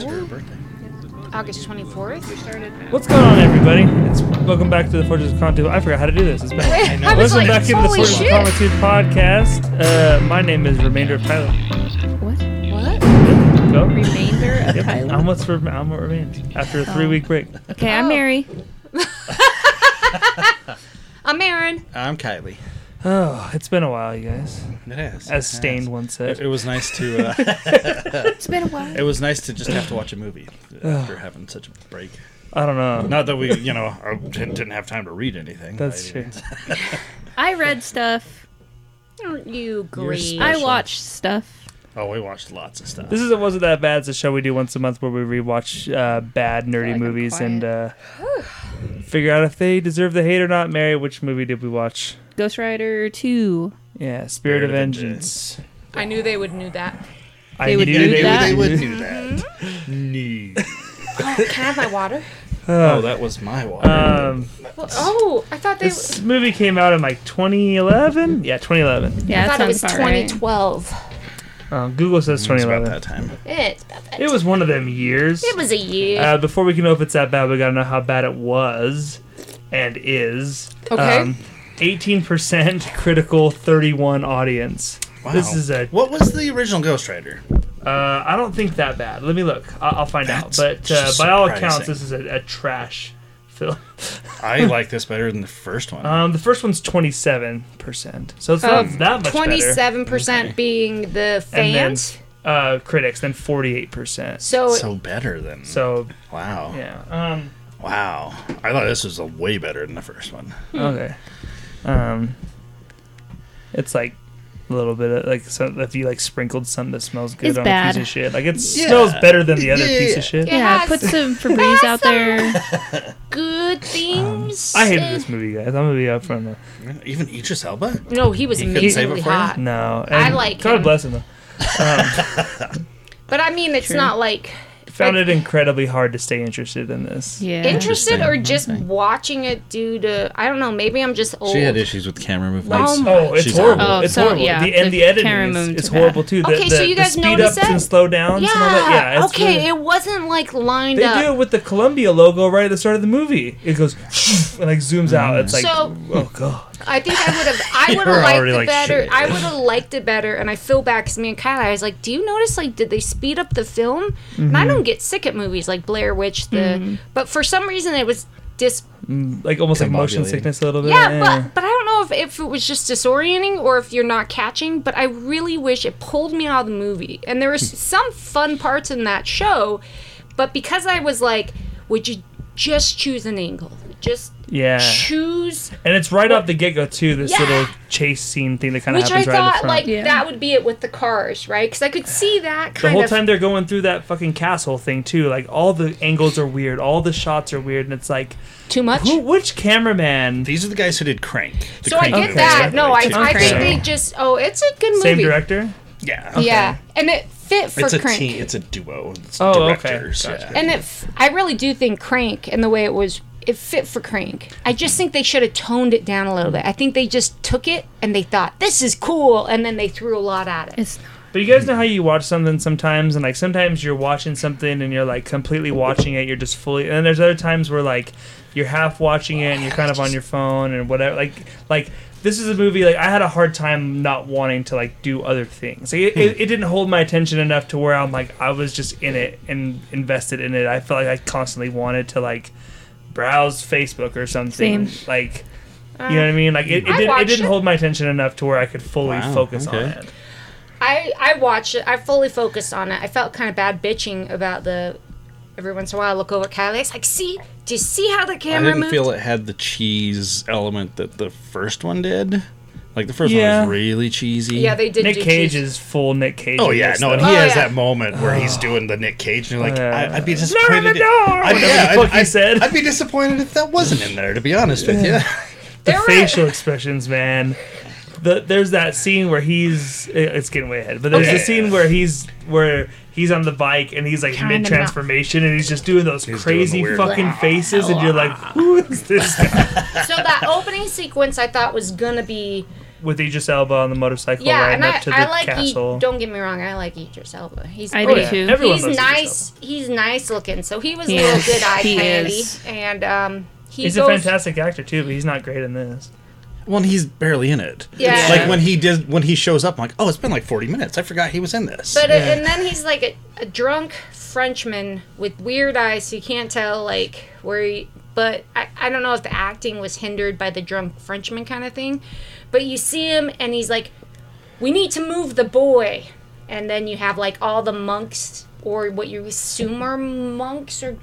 It's her birthday. August 24th. What's going on, everybody? It's welcome back to the Forges of Content. I forgot how to do this. It's bad. I was Welcome like, back into the holy Forges of shit. Podcast. Uh, my name is Remainder of Tyler. What? What? Go. Remainder of Yep. Tyler. I'm what's rem- I'm what remains after a three week break. Okay, I'm Oh. Mary. I'm Aaron. I'm Kylie. Oh, it's been a while, you guys. It has. As it Stained has. once It, said. it was nice to. Uh, It's been a while. it was nice to just have to watch a movie after having such a break. I don't know. Not that we, you know, didn't, didn't have time to read anything. That's by true. I read stuff. Aren't you great? I watched stuff. Oh, we watched lots of stuff. This is it wasn't that bad. It's a show we do once a month where we rewatch uh, bad nerdy like movies and uh, figure out if they deserve the hate or not. Mary, which movie did we watch? Ghost Rider 2. Yeah, Spirit, Spirit of of Vengeance. I knew they would knew that. I They would knew do they that? They would would do do that. No. Oh, can I have my water? Oh, that was my water. Um, Well, oh, I thought they. this movie came out in like 2011. Yeah, 2011. Yeah, I thought it was sounds about right. 2012. Um, Google says it was about 2011. that time. It's about that. It was one of them years. It was a year. Uh, before we can know if it's that bad, we gotta know how bad it was and is. Okay. 18% critical, 31 audience. Wow. This is a. What was the original Ghost Rider? Uh, I don't think that bad. Let me look. I'll, I'll find That's out. But uh, by all accounts, this is a, a trash film. I like this better than the first one. Um, the first one's 27%, so it's not Of that much better. Twenty-seven percent Okay. being the And then fans. uh, critics, then 48%. So, so better than. So wow. yeah. Um, Wow. I thought this was a way better than the first one. Okay. Um, it's like a little bit of like some, if you like sprinkled something that smells good It's on bad. a piece of shit. Like it Yeah. smells better than the other Yeah, piece of shit. It Yeah, put some Febreze out there. good things. I hated this movie, guys. I'm gonna be upfront. though. Even Idris Elba? No, he was He couldn't save amazingly it for you? hot. No, I like God him. bless him. Though. Um, But I mean, it's True. not like found it incredibly hard to stay interested in this. Yeah. interested or just watching it due to I don't know. Maybe I'm just old. She had issues with camera movements. Oh Oh, it's She's horrible. Oh, it's so, horrible. yeah, the, and the the editing is, movements is horrible too. The, Okay, so the- you the guys speed ups that? and slow downs Yeah. and all that. Yeah, it's okay, really- it wasn't like lined They up. do it with the Columbia logo right at the start of the movie. It goes and like zooms out. Mm. It's like, So- oh god. I think I would have. I would have liked already it like, better. shit. I would have liked it better, and I feel bad because me and Kyla, I was like, "Do you notice? Like, did they speed up the film?" And I mm-hmm. don't get sick at movies like Blair Witch. The mm-hmm. but for some reason it was dis. Mm, like almost like motion sickness a little bit. Yeah, but but I don't know if, if it was just disorienting or if you're not catching. But I really wish it pulled me out of the movie. And there was hmm. some fun parts in that show, but because I was like, "Would you just choose an angle? Just yeah. choose." And it's right off the get go too. This Yeah. little chase scene thing that kind of Which I happens right in the thought front. like Yeah. that would be it with the cars, right? Because I could see that the whole of. time they're going through that fucking castle thing too. Like all the angles are weird, all the shots are weird, and it's like, too much. who, which cameraman? These are the guys who did Crank. The so I get movies, that. No, I, too. I think Okay. they just. Oh, it's a good movie. Same director. Yeah. Yeah, and it fit for It's a Crank. team. It's a duo. It's Oh, okay. Gotcha. Yeah. And it, f- I really do think Crank and the way it was, it fit for Crank. I just think they should have toned it down a little bit. I think they just took it and they thought this is cool, and then they threw a lot at it. It's But you guys know how you watch something sometimes, and like sometimes you're watching something and you're like completely watching it, you're just fully, and then there's other times where like you're half watching it and you're kind of on your phone and whatever. Like like this is a movie like I had a hard time not wanting to like do other things. Like, it, it, hmm. it didn't hold my attention enough to where I'm like I was just in it and invested in it. I felt like I constantly wanted to like browse Facebook or something. Same. Like. You uh, know what I mean? Like it, it, I did, it didn't it. hold my attention enough to where I could fully Wow, focus on okay. it. I I watched it. I fully focused on it. I felt kind of bad bitching about the. Every once in a while, I look over at Kylie. It's like, see, do you see how the camera I camera didn't moved? feel it had the cheese element that the first one did. Like the first Yeah. one was really cheesy. yeah, they did. Nick do Cage cheese. is full Nick Cage. Oh in yeah, this, no, and though. he Oh, has yeah. that moment where he's oh. doing the Nick Cage, and you're like, Yeah. I, I'd be Not disappointed. on the door! I'd, Whatever yeah, the I'd, fuck he I'd- said. I'd be disappointed if that wasn't in there. To be honest with you. the There were- facial expressions, man. The, there's that scene where he's it- it's getting way ahead, but there's Okay. a scene where he's where he's on the bike and he's like Kinda mid transformation and he's just doing those He's crazy doing the weird- fucking faces and you're like, who is this guy? so that opening sequence I thought was gonna be with Idris Elba on the motorcycle Yeah, riding and up I, to the I like. castle. E- don't get me wrong, I like Idris Elba. He's I do yeah. too. Everyone he's nice. He's nice looking. So he was He a little is. good eye He candy, is. and um, he He's goes. a fantastic actor too, but he's not great in this. Well, and he's barely in it. Yeah. Like when he did when he shows up, I'm like, oh, it's been like 40 minutes. I forgot he was in this. But uh, Yeah. and then he's like a, a drunk Frenchman with weird eyes, so you can't tell like where he. But I, I don't know if the acting was hindered by the drunk Frenchman kind of thing. But you see him and he's like, "We need to move the boy," and then you have like all the monks or what you assume are monks or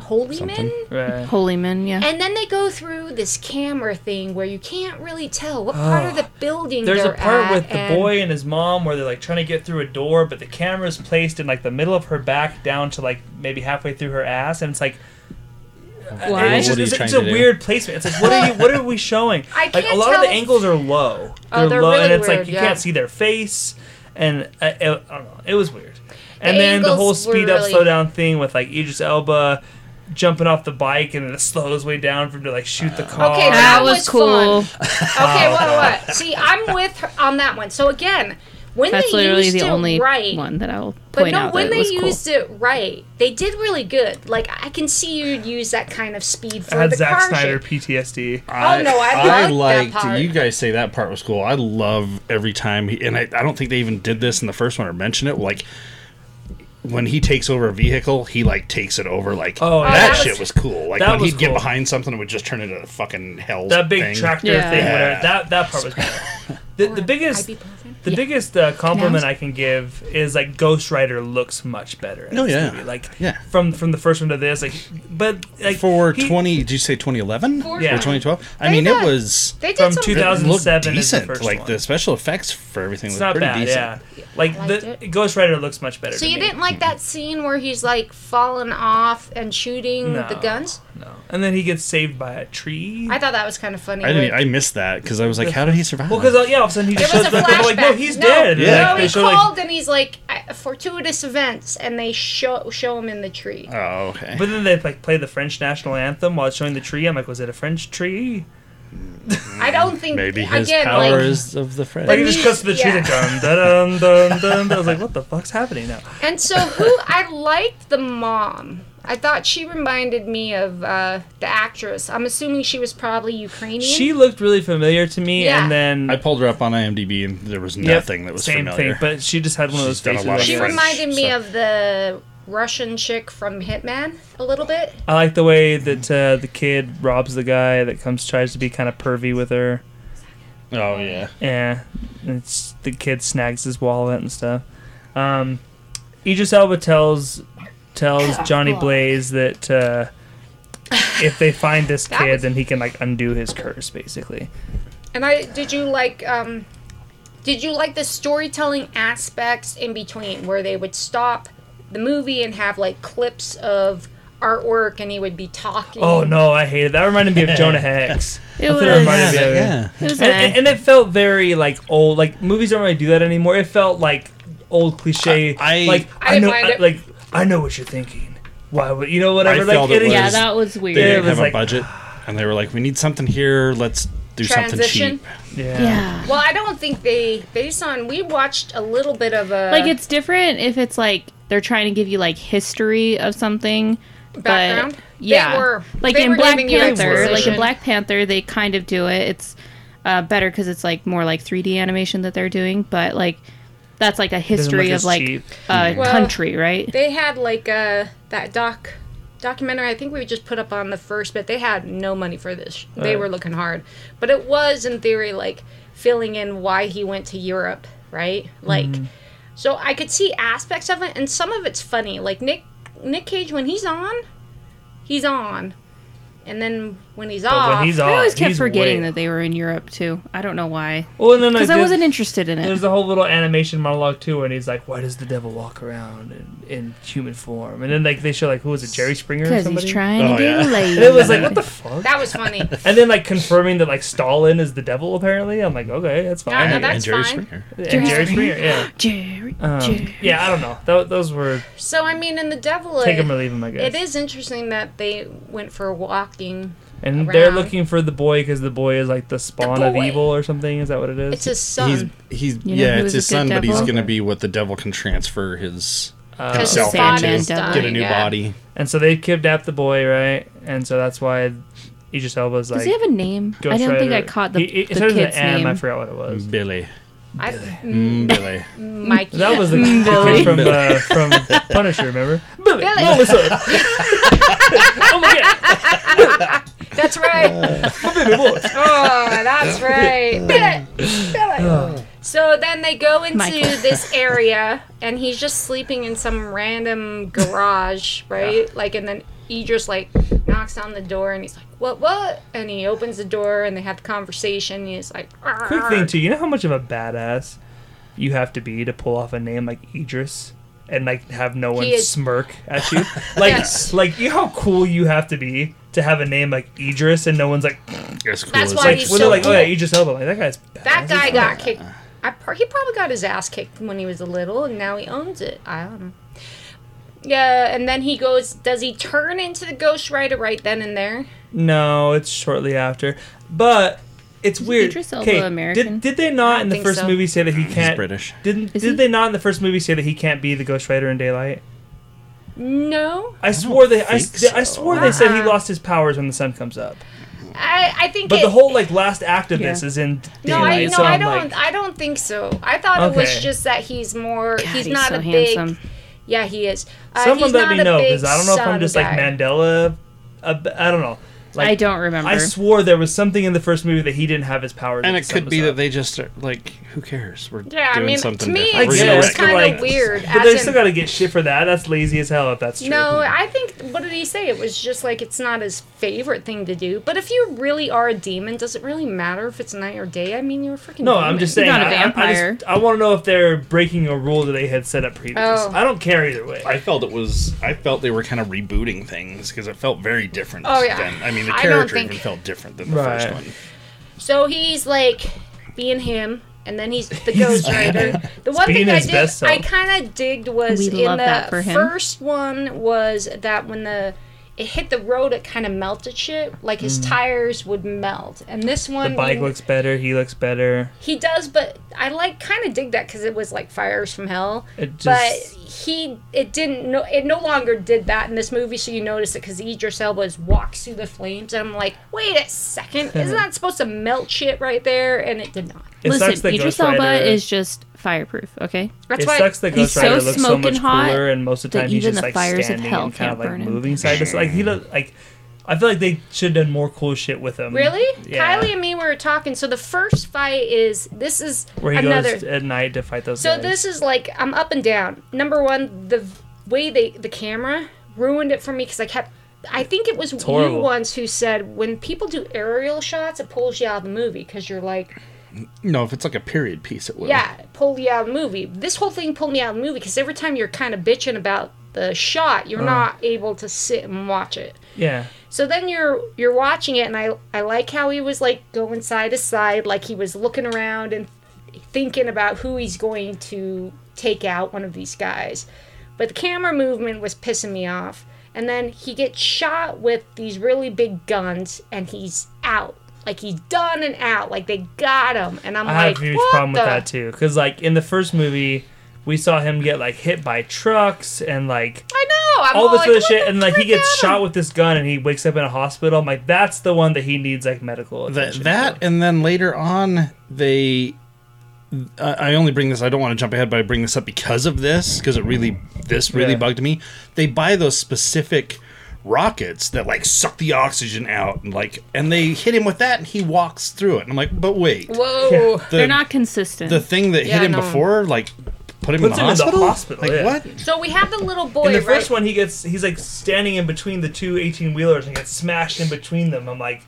holy Something. men. Right. Holy men, yeah. And then they go through this camera thing where you can't really tell what part of the ah. building There's a they're part at, with the boy and his mom where they're like trying to get through a door, but the camera's placed in like the middle of her back down to like maybe halfway through her ass, and it's like Why? it's, just, it's, it's to a do? weird placement. It's like what are you? What are we showing? I like a can't lot of the if- angles are low. Oh, they're low, and really it's like you yeah. can't see their face, and uh, it, I don't know. It was weird. And The then the whole speed up, really- slow down thing with like Idris Elba jumping off the bike and then it slows way down for him to like shoot the car. Okay, that that was was cool. Okay, what, what? See, I'm with her on that one. So again, when That's they literally used the it only right, one that I'll point but no, out when that they was cool. used it right, they did really good. Like I can see you use that kind of speed I for had the Zack car Snyder shape. PTSD. I, Oh, no, I I liked that liked part. you guys say that part was cool. I love every time he and I, I don't think they even did this in the first one or mention it. Like when he takes over a vehicle, he like takes it over like Oh, oh that, that shit was- was cool. Like when he'd get behind something, it would just turn into a fucking hell. That big thing. tractor Yeah. thing, whatever. That that part was better. The, the biggest Ibuprofen? The Yeah. biggest uh, compliment Yes. I can give is like Ghost Rider looks much better. In Oh, this yeah. movie. like Yeah. from from the first one to this, like but like For he- twenty, did you say twenty eleven or Yeah. twenty twelve? I They mean, did- it was They did from some. two it 2007 is the decent. first like one. the special effects for everything It's was not pretty bad, decent. yeah. Like I liked the Ghost Rider looks much better. So to you me. didn't like that scene where he's like falling off and shooting No. the guns? No, and then he gets saved by a tree. I thought that was kind of funny. I didn't. I missed that because I was like, how did he survive? well, because uh, yeah, all of a sudden he just shows up. I'm like, no, he's No, dead. Yeah. And No, they he show, like- called and he's like fortuitous events, and they show show him in the tree. oh, okay. But then they like play the French national anthem while showing the tree. I'm like, was it a French tree? I don't think Maybe his again power like is of the French. Like it But just he- cuts to the tree, yeah. like dun dun dun dun dun. I was like, what the fuck's happening now? And so who I liked the mom. I thought she reminded me of uh, the actress. I'm assuming she was probably Ukrainian. She looked really familiar to me, Yeah. and then I pulled her up on IMDb and there was Yep, nothing that was familiar. same familiar. thing. But she just had one of those She's faces. of like she that. French reminded me stuff. of the Russian chick from Hitman a little bit. I like the way that uh, the kid robs the guy that comes tries to be kind of pervy with her. oh yeah. Yeah, and it's the kid snags his wallet and stuff. Um, Idris Elba tells tells Johnny Blaze that uh, if they find this That kid, was- then he can like undo his curse, basically. And I did you like um did you like the storytelling aspects in between where they would stop the movie and have like clips of artwork and he would be talking? Oh no, I hated that. Reminded me of Jonah Hex. It That's was, what it reminded me yeah, of. yeah. it was And, and, and it felt very like old. Like movies don't really do that anymore. It felt like old cliche. I- like I I, didn't know, mind I, it. like I know what you're thinking. Why would you know whatever? I like felt it yeah, was- that was weird. They didn't have like- a budget, and they were like, "We need something here. Let's do something cheap." yeah. yeah. Well, I don't think they based on we watched a little bit of a like it's different if it's like they're trying to give you like history of something background. but yeah They were like they in were black giving you panther like in black panther they kind of do it it's uh, better because it's like more like 3d animation that they're doing but like that's like a history of like cheap. a Well, country right They had like uh that doc documentary. I think we just put up on the first, but they had no money for this. They were looking hard, but it was in theory like filling in why he went to Europe, right? Like, Mm-hmm. so I could see aspects of it, and some of it's funny. Like Nick Nick Cage when he's on, he's on, and then when he's But off, when he's i off, always kept he's forgetting way- that they were in europe too i don't know why Well, and then because i there's- wasn't interested in it There's a whole little animation monologue too, and he's like, "Why does the devil walk around in, in human form?" And then like they show like who was it, Jerry Springer or because he's trying Oh, to yeah. get And it was like, what the fuck? that was funny. And then like confirming that like Stalin is the devil. Apparently, I'm like, okay, that's fine. Yeah, no, that's and Jerry fine. Springer. and Jerry Jerry Springer. Springer, yeah. jerry Um, jerry yeah, I don't know. Tho- those were So I mean, in the devil, take it- them or leave them, I guess. It is interesting that they went for walking And they're looking for the boy because the boy is like the spawn of evil or something. Is that what it is? It's his son. He's he's You know yeah, it's his a good son, but he's going to be what the devil can transfer his Uh, himself his into, is get a dying, get a new yeah. body. and so they kidnapped the boy, right? And so that's why Idris Elba's like. Does he have a name? I don't think I caught the, He- it the started with kid's an name. I forgot what it was. Billy, I, mm, Billy. Mikey. That was the Mm, the kid from uh, from Punisher, remember? Billy, Billy. oh, what's oh my god, That's right. my baby boy. Oh, that's right. Billy. Billy. So then they go into Michael. this area, and he's just sleeping in some random garage, right? Like, and then Idris like knocks on the door, and he's like, "What? What?" And he opens the door, and they have the conversation. And he's like, Quick thing too, you know how much of a badass you have to be to pull off a name like Idris and like have no one is- smirk at you? Like, Yes. like you know how cool you have to be to have a name like Idris and no one's like, That's cool. That's as why like he's when so they're like, oh cool. yeah, Idris Elba, like that guy's badass. That guy got kicked. I, par- he probably got his ass kicked when he was a little, and now he owns it. I don't know. Yeah, and then he goes. Does he turn into the Ghost Rider right then and there? No, it's shortly after, but. It's weird. Idris Elba American? did, did they not in the think first so. movie say that he can't? British. Didn't Is did he? they not in the first movie say that he can't be the Ghost Rider in daylight? No, I swore they I, think I so. swore they said he Uh-uh. lost his powers when the sun comes up. I I think. But it, the whole like last act of this Yeah. is in No, I daylight. no, so I I'm don't. like, I don't think so. I thought it was just that he's more. God, he's he's not so a big. handsome. Yeah, he is. Uh, someone he's let not me a know big because I don't know if I'm sun just like guy. Mandela. Uh, I don't know. Like, I don't remember. I swore there was something in the first movie that he didn't have his powers. And when it could was be up. that they just are like, who cares? We're Yeah, I doing mean, something to me, different. I it's We're gonna just wreck but, kind like- of weird. But they in- still got to get shit for that. That's lazy as hell if that's true. No, I think what did he say? It was just like it's not his favorite thing to do. But if you really are a demon, does it really matter if it's night or day? I mean, you're a freaking. No, demon. I'm just He's saying. not a I- I- I, vampire. just, I want to know if they're breaking a rule that they had set up previous. Oh. I don't care either way. I felt it was. I felt they were kind of rebooting things because it felt very different. Oh, yeah. Than, I mean, the I don't character think- even felt different than the Right. first one. So he's like being him, and then he's the Ghost Rider. The one thing I did. I kind of digged was We in love the that for him. first one was that when the it hit the road, it kind of melted shit. Like his tires would melt, and this one Mm. the bike looks better. He looks better. he does, but I like kind of dig that because it was like fires from hell. It but he it didn't no it no longer did that in this movie, so you notice it because Idris Elba is walks through the flames, and I'm like, wait a second, isn't that supposed to melt shit right there? And it did not. It Listen, that Idris Elba is just fireproof. Okay. That's it why sucks that He's Ghost Rider so looks so much hot cooler, and most of the time he's even just the like fires of standing hell and kind of can't like burn him. moving side to side. Like he does, like I feel like they should have done more cool shit with him. Really? Yeah. Kylie and me were talking. So the first fight is this is Where he another. goes at night to fight those so guys. this is like I'm up and down. Number one, the way they the camera ruined it for me because I kept. I think it was you once who said when people do aerial shots, it pulls you out of the movie because you're like, No, if it's like a period piece, it will. yeah, pull you out of the movie. This whole thing pulled me out of the movie because every time you're kind of bitching about the shot, you're uh-huh. not able to sit and watch it. yeah. So then you're you're watching it, and I I like how he was like going side to side, like he was looking around and thinking about who he's going to take out one of these guys. But the camera movement was pissing me off. And then he gets shot with these really big guns, and he's out. Like he's done and out. Like they got him, and I'm like, I like, have a huge what problem with that too, because like in the first movie, we saw him get like hit by trucks and like I know. I'm all this like, other shit, the and like he gets shot him? with this gun and he wakes up in a hospital. I'm like, that's the one that he needs like medical That, attention. that for. and then later on, they. I I only bring this. I don't want to jump ahead, but I bring this up because of this, because it really, this really Yeah. bugged me. They buy those specific rockets that like suck the oxygen out, and like, and they hit him with that, and he walks through it. And I'm like, but wait, Whoa. the, They're not consistent. the thing that Yeah, hit him no. before, like, put him Puts in him the in the hospital. hospital, Like yeah. what? So we have the little boy, in the right? first one, he gets he's like standing in between the two 18 wheelers and gets smashed in between them. I'm like,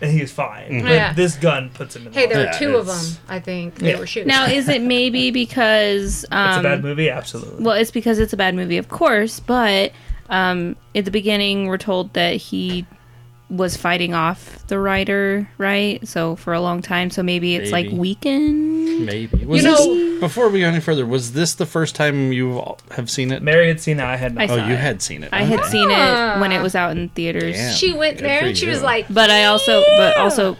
and he's fine. Mm-hmm. But Yeah. this gun puts him in. The. Hey, the there Yeah, were two of them. I think they were shooting. now, is it maybe because um, It's a bad movie, absolutely. Well, it's because it's a bad movie, of course, but um, at the beginning, we're told that he was fighting off the writer, right? So for a long time, so maybe it's like Maybe. weakened. Maybe. Was You this, know- before we go any further, was this the first time you have seen it? Mary had seen it. I had not. I oh, you it. had seen it. I had seen Ah. it when it was out in theaters. Damn. She went there and she was like, But I also, but also,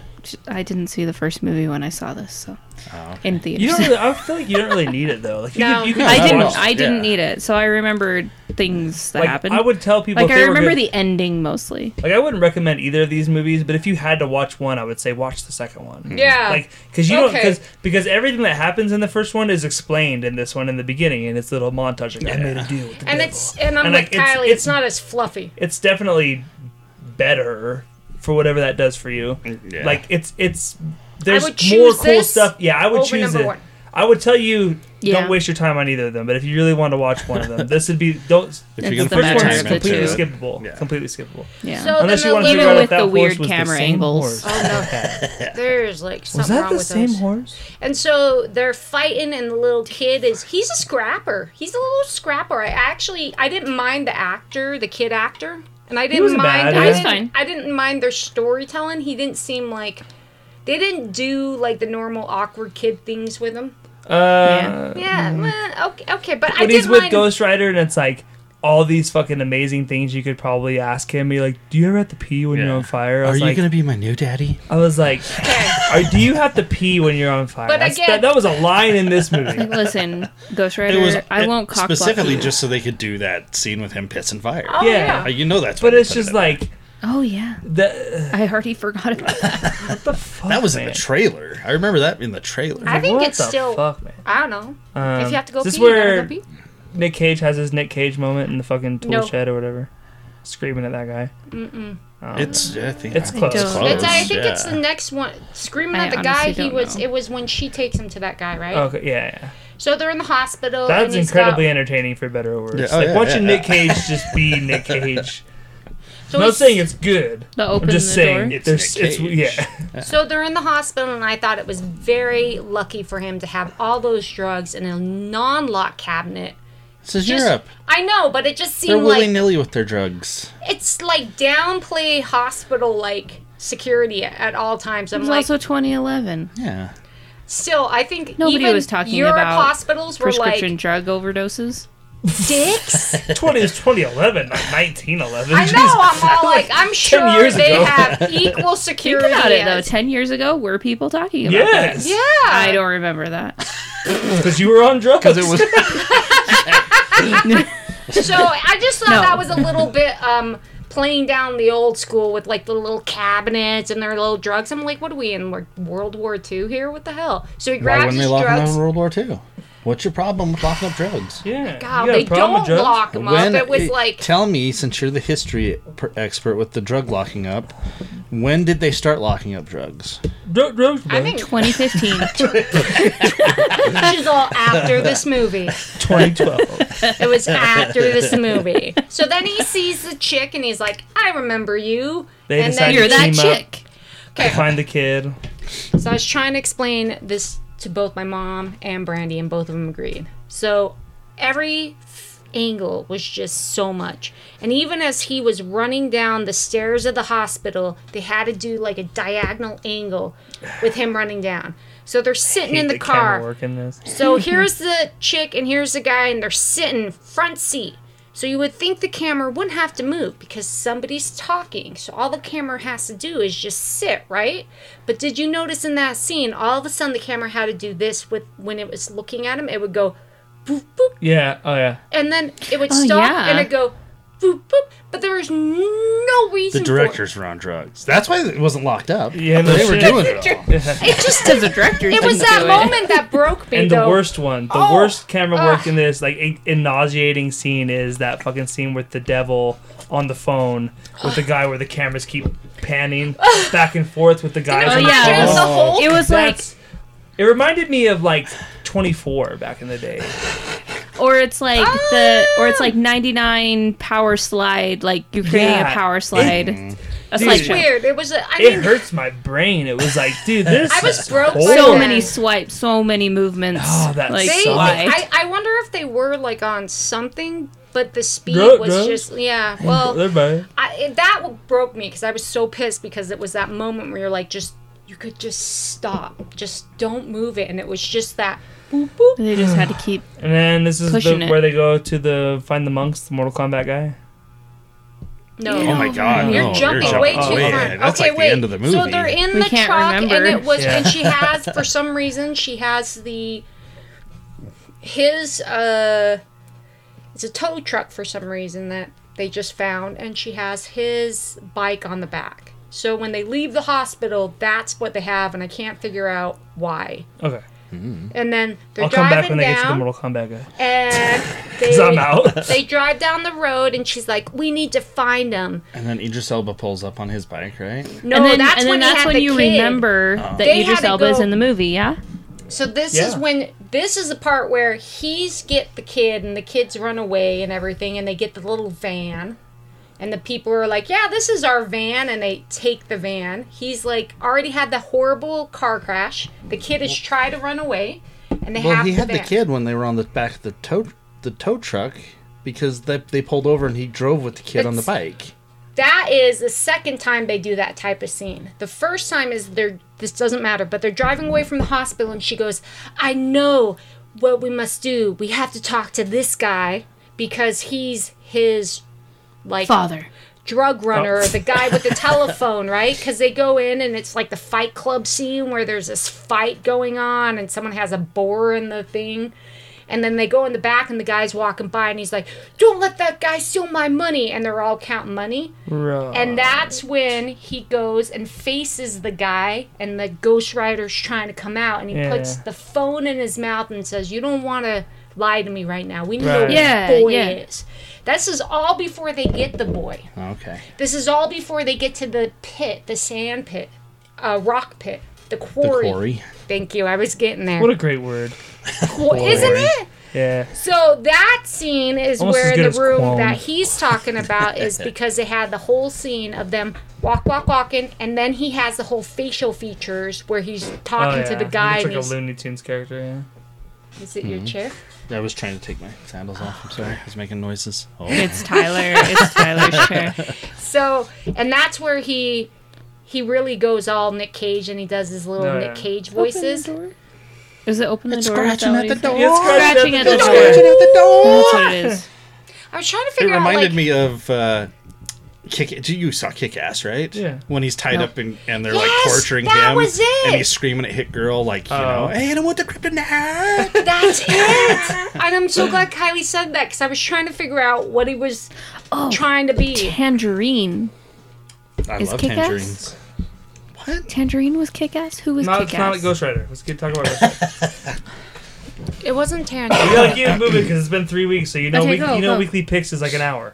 I didn't see the first movie when I saw this, so Oh, in You theaters. don't really, I feel like you don't really need it though. Like you No. could, you could I didn't. watch- I didn't yeah. need it, so I remembered things that like, happened. I would tell people. like if I they were remember good- the ending mostly. Like I wouldn't recommend either of these movies, but if you had to watch one, I would say watch the second one. Hmm. Yeah. Like because you don't because because everything that happens in the first one is explained in this one in the beginning, in it's little montage. Like I made a deal with the and devil. it's and I'm And, with like, Kylie. It's, it's- not as fluffy. it's definitely better for whatever that does for you. Mm, yeah. Like it's it's there's more cool this stuff. Yeah, I would over choose it. one. I would tell you Yeah. don't waste your time on either of them. But if you really want to watch one of them, this would be don't. If you're The gonna the put first one is of time the completely into two. it, skippable. Yeah. Completely skippable. Yeah. So Unless you want to little- figure out with if that the horse weird was the camera same angles. horse. Oh no, there's like something Was that wrong the with same those. horse? And so they're fighting, and the little kid is he's a scrapper. He's a little scrapper. I actually I didn't mind the actor, the kid actor, and I didn't wasn't mind. bad, I yeah. didn't, fine. I didn't mind their storytelling. He didn't seem like they didn't do like the normal awkward kid things with him. Uh, Yeah, well, okay, okay, but I when did he's with mind. Ghost Rider and it's like all these fucking amazing things you could probably ask him. Be like, "Do you ever have to pee when you're on fire?" I Are you like, gonna be my new daddy? I was like, Okay. Are, "Do you have to pee when you're on fire?" But That's- again- that, that was a line in this movie. Listen, Ghost Rider, It was I it- won't cock specifically you. just so they could do that scene with him pissing fire. Oh Yeah. Uh, yeah. you know that's. but they it's put it just in there. Like Oh yeah, the I already forgot about that. what the fuck. that was in man? the trailer. I remember that in the trailer. I think what it's the still. Fuck, man. I don't know. Um, if you have to go is pee, this you gotta where go pee. Nick Cage has his Nick Cage moment in the fucking tool No. shed or whatever, screaming at that guy. Mm-mm. Um, it's. I think It's I think close. don't- It's, I think yeah. it's the next one. Screaming I at the guy. honestly He don't was. know. It was when she takes him to that guy, right? okay, yeah, yeah. So they're in the hospital. That's and he's incredibly Got, entertaining for better or worse. Yeah, oh, like yeah, watching yeah. Nick Cage just be Nick Cage. so, I'm not saying it's good. The I'm open just the saying door. there's It's it's yeah. so they're in the hospital, and I thought it was very lucky for him to have all those drugs in a non-lock cabinet. This is Just- Europe. I know, but it just seemed They're seemed willy like nilly with their drugs. it's like downplay hospital like security at all times. It I'm was like, also 2011. Yeah. still, I think Nobody even was talking Europe about hospitals were Prescription like drug overdoses. Dicks. 20 is 2011, not 1911. I know. I'm all like, I'm sure years they ago. have equal Think security. about it though. Ten years ago, were people talking about Yes. yeah. I don't remember that. Because you were on drugs. Because it was. So I just thought No. that was a little bit um playing down the old school with like the little cabinets and their little drugs. I'm like, what are we in like, World War II here? What the hell? So he Why grabs wouldn't they his lock them drugs. in World War II? What's your problem with locking up drugs? yeah. God, you got they a problem don't lock them up. It was like tell me, since you're the history per- expert with the drug locking up, when did they start locking up drugs? Dru- drugs, I bro. think 2015. this is all after this movie. 2012. It was after this movie. So then he sees the chick and he's like, I remember you. They and then You're that chick. to find the kid. So I was trying to explain this to both my mom and Brandy, and both of them agreed. So every angle was just so much. And even as he was running down the stairs of the hospital, they had to do like a diagonal angle with him running down. So they're sitting in Hate the, car. work in this. So here's the chick and here's the guy, and they're sitting front seat. So you would think the camera wouldn't have to move because somebody's talking. So all the camera has to do is just sit, right? But did you notice in that scene, all of a sudden the camera had to do this with when it was looking at him, it would go boop boop, Yeah. Oh yeah. and then it would Oh, stop yeah. and it'd go boop boop. But there was no reason. The reason. directors were on drugs. That's why it wasn't locked up. Yeah, no they were shit. doing it all. It. it just Because the directors it was that do moment that broke me. And the worst one, the Oh, worst camera work ugh. in this, like a, a nauseating scene, is that fucking scene with the devil on the phone with the guy where the cameras keep panning back and forth with the guys. it on the yeah. reminded us phone. the Hulk. It was like, That's- it reminded me of like 24 back in the day. Or it's like the, or it's ah! like 99 power slide. Like you're creating Yeah. a power slide. Mm. a Dude. slideshow. weird. It was. A, I It mean, hurts my brain. It was like, dude, this. I was broke. So Yeah. many swipes, so many movements. Oh, that like. They. I, I wonder if they were like on something, but the speed Drug- was drugs? just yeah. Well, They're bad. I, it, that broke me because I was so pissed because it was that moment where you're like just you could just stop, just don't move it, and it was just that boop boop. They just had to keep. And then this is Pushing the, it. where they go to the find the monks, the Mortal Kombat guy. No, Oh my god! You're no, jumping way too Oh, far. ahead. That's okay, like wait. the end of the movie. So they're in We the can't truck, remember. and it was, Yeah. and she has, for some reason, she has the his uh, it's a tow truck for some reason that they just found, and she has his bike on the back. So when they leave the hospital, that's what they have, and I can't figure out why. Okay. Mm-hmm. And then they're I'll come back when they get to the down, Mortal Kombat guy. and Because I'm they, out. they drive down the road, and she's like, "We need to find him." and then Idris Elba pulls up on his bike, right? No, and then, that's and when then he that's when you kid. remember that They Idris Elba is in the movie. Yeah. So this Yeah. is when this is the part where he's get the kid and the kids run away and everything and they get the little van and the people are like, "Yeah, this is our van." And they take the van. He's like already had the horrible car crash. The kid is trying to run away and they have Well, have he the had the kid when they were on the back of the tow the tow truck because they, they pulled over and he drove with the kid on the bike. That is the second time they do that type of scene. The first time is they're this doesn't matter, but they're driving away from the hospital and she goes, "I know what we must do. We have to talk to this guy because he's his like Father. drug runner, Oh. the guy with the telephone, right? Because they go in and it's like the Fight Club scene where there's this fight going on and someone has a boar in the thing. And then they go in the back and the guy's walking by and he's like, Don't let that guy steal my money. And they're all counting money. Right. And that's when he goes and faces the guy, and the Ghost Rider's trying to come out, and he Yeah. puts the phone in his mouth and says, "You don't want to lie to me right now. We know Right. who Yeah, the boy yeah. is." This is all before they get the boy. Okay. This is all before they get to the pit, the sand pit, uh, rock pit, the quarry. The quarry. quarry. Thank you. I was getting there. What a great word. Qu- Isn't it? Yeah. So that scene is Almost where in the room Qualm. that he's talking about is because they had the whole scene of them walk, walk, walking, and then he has the whole facial features where he's talking oh, yeah. to the guy. He and looks like a he's, Looney Tunes character, yeah. Is it your chair? I was trying to take my sandals off. I'm sorry. I was making noises. Oh. It's Tyler. It's Tyler's chair. So, and that's where he he really goes all Nick Cage and he does his little Oh, Nick yeah. Cage voices. Is it open the It's door? Is scratching at the door. It's Scratching at the door. Scratching at the door. That's what it is. I was trying to figure out It reminded like me of uh, Kick. You saw Kick Ass, right? Yeah. When he's tied No. up and, and they're Yes, like torturing that him, was it. and he's screaming at Hit Girl like, you Oh. know, hey, I don't want the kryptonite. that's it. and I'm so glad Kylie said that because I was trying to figure out what he was Oh, trying to be. Tangerine. I Is love Kick-Ass? tangerines. What? Tangerine was kick ass? Who was No, kick it's not like? Ghost Rider. Let's get talk about Ghost It wasn't we Tangerine. gotta keep it moving because it's been three weeks, so you know, Okay, week, go, you know, go. weekly picks is like an hour.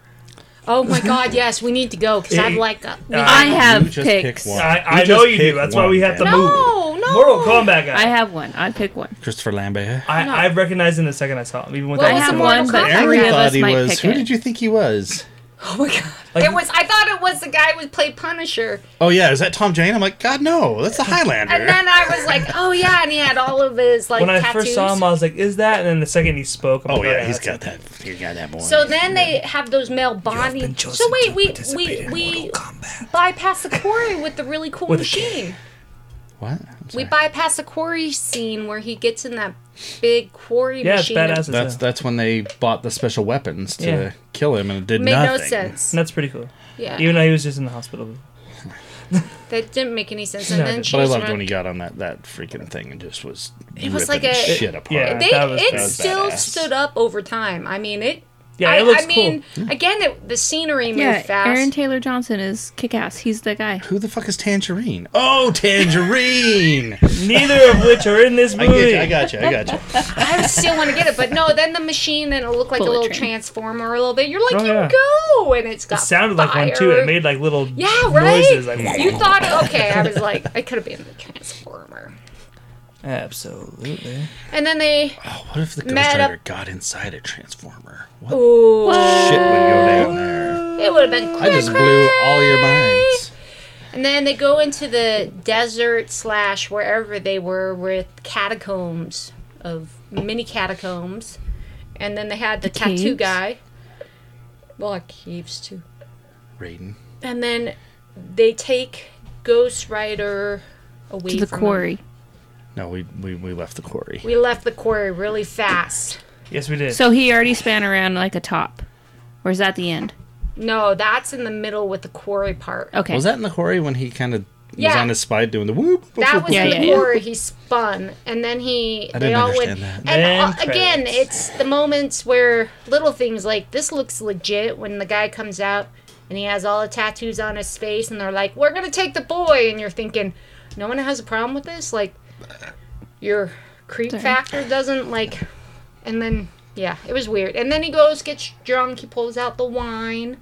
Oh my God! Yes, we need to go because I'd Eh, like. A, we- uh, I You have just picks. pick one. I, You I just know you pick do. That's why one, we have to man. move. no, no. Mortal Kombat guy. I have one. I pick one. Christopher Lambert. I, No. I recognized him the second I saw him, even with What that. I have the one. One, but Kombat three thought he was. Who did you think he was? Oh my God! Like- it was. I thought it was the guy who played Punisher, Oh yeah, is that Tom Jane? I'm like, God no, that's the Highlander. and then I was like, oh yeah, and he had all of his like when I first saw him, I was like, "Is that?" And then the second he spoke, I'm oh like, yeah, oh, he's that's got that. He got that boy. so then they have those male bonding. So wait, we we we bypass the quarry with the really cool With a machine. What? We bypass the quarry scene where he gets in that big quarry Yeah, it's machine. badass. That's hell. that's when they bought the special weapons to Yeah. kill him, and it did Made nothing. no sense. And that's pretty cool. Yeah, Even though he was just in the hospital. that didn't make any sense. And No, then it didn't. she But I loved run- when he got on that that freaking thing and just was. It was ripping like a- shit apart. Yeah. They, That was- it that was still badass. stood up over time. I mean, it. Yeah, I, it looks I mean, again, it, the scenery moved Yeah, fast. Aaron Taylor Johnson is kick ass. He's the guy. Who the fuck is Tangerine? Oh, Tangerine! Neither of which are in this I movie. get you. I got you. I got you. I still want to get it, but no. Then the machine, and it looked like a little train. transformer a little bit. You're like, Oh, you yeah. go, and it's It got. sounded like one too. It made like little Yeah, right. noises. Like, You thought okay? I was like, I could have been the transformer. Absolutely. And then they, Oh, what if the Ghost Mad up- Rider got inside a Transformer? What ooh, shit would go down there? it would have been. I just blew all your minds. And then they go into the desert slash wherever they were with catacombs of mini catacombs, and then they had the, The tattoo caves? guy. Well, I caves too. Raiden. And then they take Ghost Rider away To the from him. Quarry. No, we, we, we left the quarry. We left the quarry really fast. Yes, we did. So he already span around like a top. Or is that the end? No, that's in the middle with the quarry part. Okay. Was that in the quarry when he kind of was Yeah. on his spine doing the whoop? whoop, That whoop, was Yeah, in yeah, the yeah. quarry. He spun, and then he. I they didn't all went. understand that. And Then uh, again, it's the moments where little things like this looks legit when the guy comes out and he has all the tattoos on his face, and they're like, "We're gonna take the boy," and you're thinking, "No one has a problem with this." Like, your creep Sorry. factor doesn't like, and then yeah, it was weird. And then he goes, gets drunk, he pulls out the wine,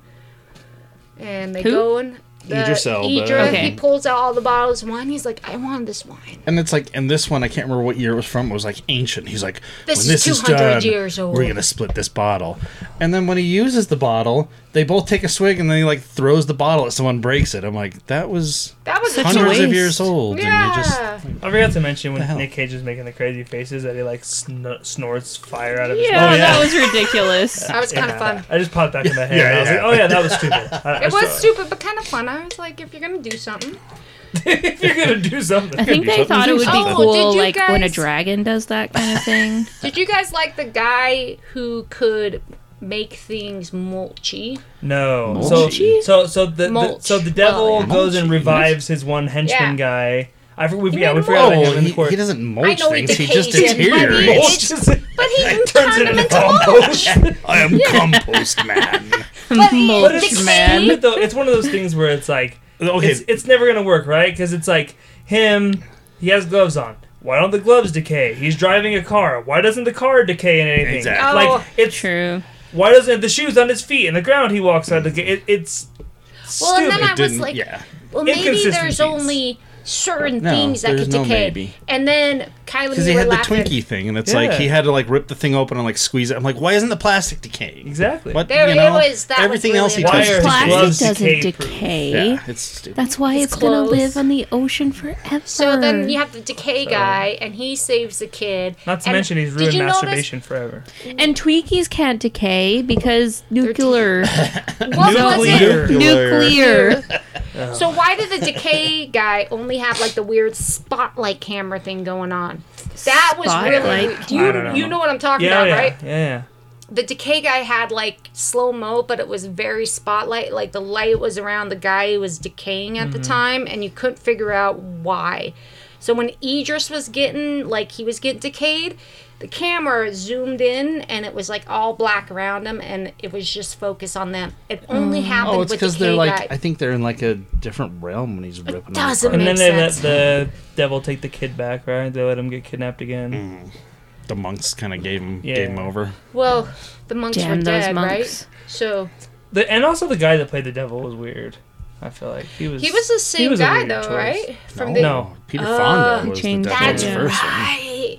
and they Who? go and. The Idris Elba. Idris, Okay. He pulls out all the bottles of wine. He's like, I want this wine. And it's like, and this one, I can't remember what year it was from. It was like ancient. He's like, This when is this is 200 done, years old. we're gonna split this bottle. And then when he uses the bottle, they both take a swig, and then he like throws the bottle at someone, breaks it. I'm like, that was That was Such a hundreds of years old, Yeah. and you just I forgot to mention when Nick Cage was making the crazy faces that he like sn- snorts fire out of his yeah, mouth. that oh, was ridiculous. that was kind of fun. I just popped back in my head. Yeah, and I was yeah. like, oh yeah, that was stupid. I, I It was saw stupid, but kind of fun. I was like, if you're gonna do something, if you're gonna do something, I think they something, thought it would be. Oh, cool, did you like when a dragon does that kind of thing. did you guys like the guy who could make things mulchy? no. Mulchy? so so the, the Mulch. so the devil Well, yeah. goes and revives his one henchman Yeah. guy. I for, we, He yeah we forgot about oh, him in oh, he, the court. he doesn't mulch know he things. He just decays but he- deteriorates. But he can turns it into into mulch. compost. I am compost man. But he it's decayed. man. Though it's one of those things where it's like Okay. it's, it's never gonna work, right? Because it's like him. He has gloves on. Why don't the gloves decay? He's driving a car. Why doesn't the car decay in anything? Exactly. Oh. Like it's True. Why doesn't the shoes on his feet and the ground he walks on decay? It, it's Well, and stupid. then I was Didn't like, yeah. well, maybe there's only certain No, things that could no decay. maybe. And then Kylie Because we he were had the. Twinkie thing, and it's like he had to like rip the thing open and like squeeze it. I'm like, why isn't the plastic decaying? exactly. What There you it know? was. That was everything really else he touches Plastic doesn't decay-proof? decay. Yeah, it's stupid. That's why It's it's, gonna live on the ocean forever. So then you have the decay guy, and he saves the kid. Not to And mention he's did ruined you notice- masturbation forever. and Twinkies can't decay because nuclear. What was it? Nuclear. So why did the decay guy only have like the weird spotlight camera thing going on? That was really Spotlight do you know. you know what I'm talking Yeah, about, yeah, right? yeah, yeah. The decay guy had like slow mo, but it was very spotlight. Like the light was around the guy who was decaying at the mm-hmm. time, and you couldn't figure out why. So when Idris was getting like he was getting decayed, the camera zoomed in and it was like all black around him, and it was just focused on them. It only oh. happened Oh, it's because decay they're like guy. I think they're in like a different realm when he's ripping. them doesn't apart. And then Makes they let the devil take the kid back, right? They let him get kidnapped again. Mm. The monks kind of gave him Yeah. gave him over. Well, the monks Damn were those dead, monks. right? So The, and also the guy that played the devil was weird. I feel like he was. he was the same was guy, though, choice. right? From no, the No. Peter. Fonda oh, He was the changed devil's That's Yeah. first one. right.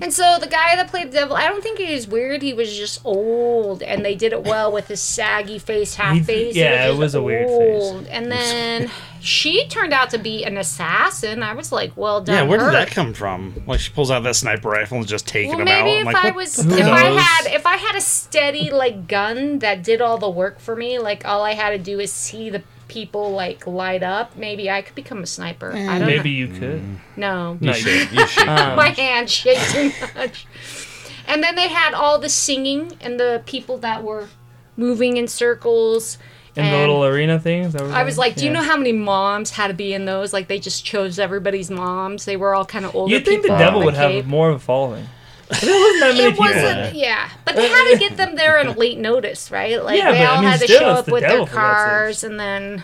And so the guy that played the devil, I don't think he was weird. He was just old, and they did it well with his saggy face, half He- face. yeah, it was a weird face. And then she turned out to be an assassin. I was like, well done. Yeah, where her. did that come from? Like she pulls out that sniper rifle and just taking Well, them maybe out. if I'm like, I was, who if I had, if I had a steady like gun that did all the work for me, like all I had to do is see the people like light up, maybe I could become a sniper. I don't Maybe know. you could. No, No, you you should. You should. Um, my hand shake too much. And then they had all the singing and the people that were moving in circles. in the little arena things? Is that I was like, do you Yeah. know how many moms had to be in those? Like they just chose everybody's moms. They were all kind of older. You'd think the devil in would have more of a following. There wasn't that many It people wasn't, there. yeah, but they had to get them there at a late notice, right? Like Yeah, they but I all mean, had to still, show it's up the with their for God's cars, and then,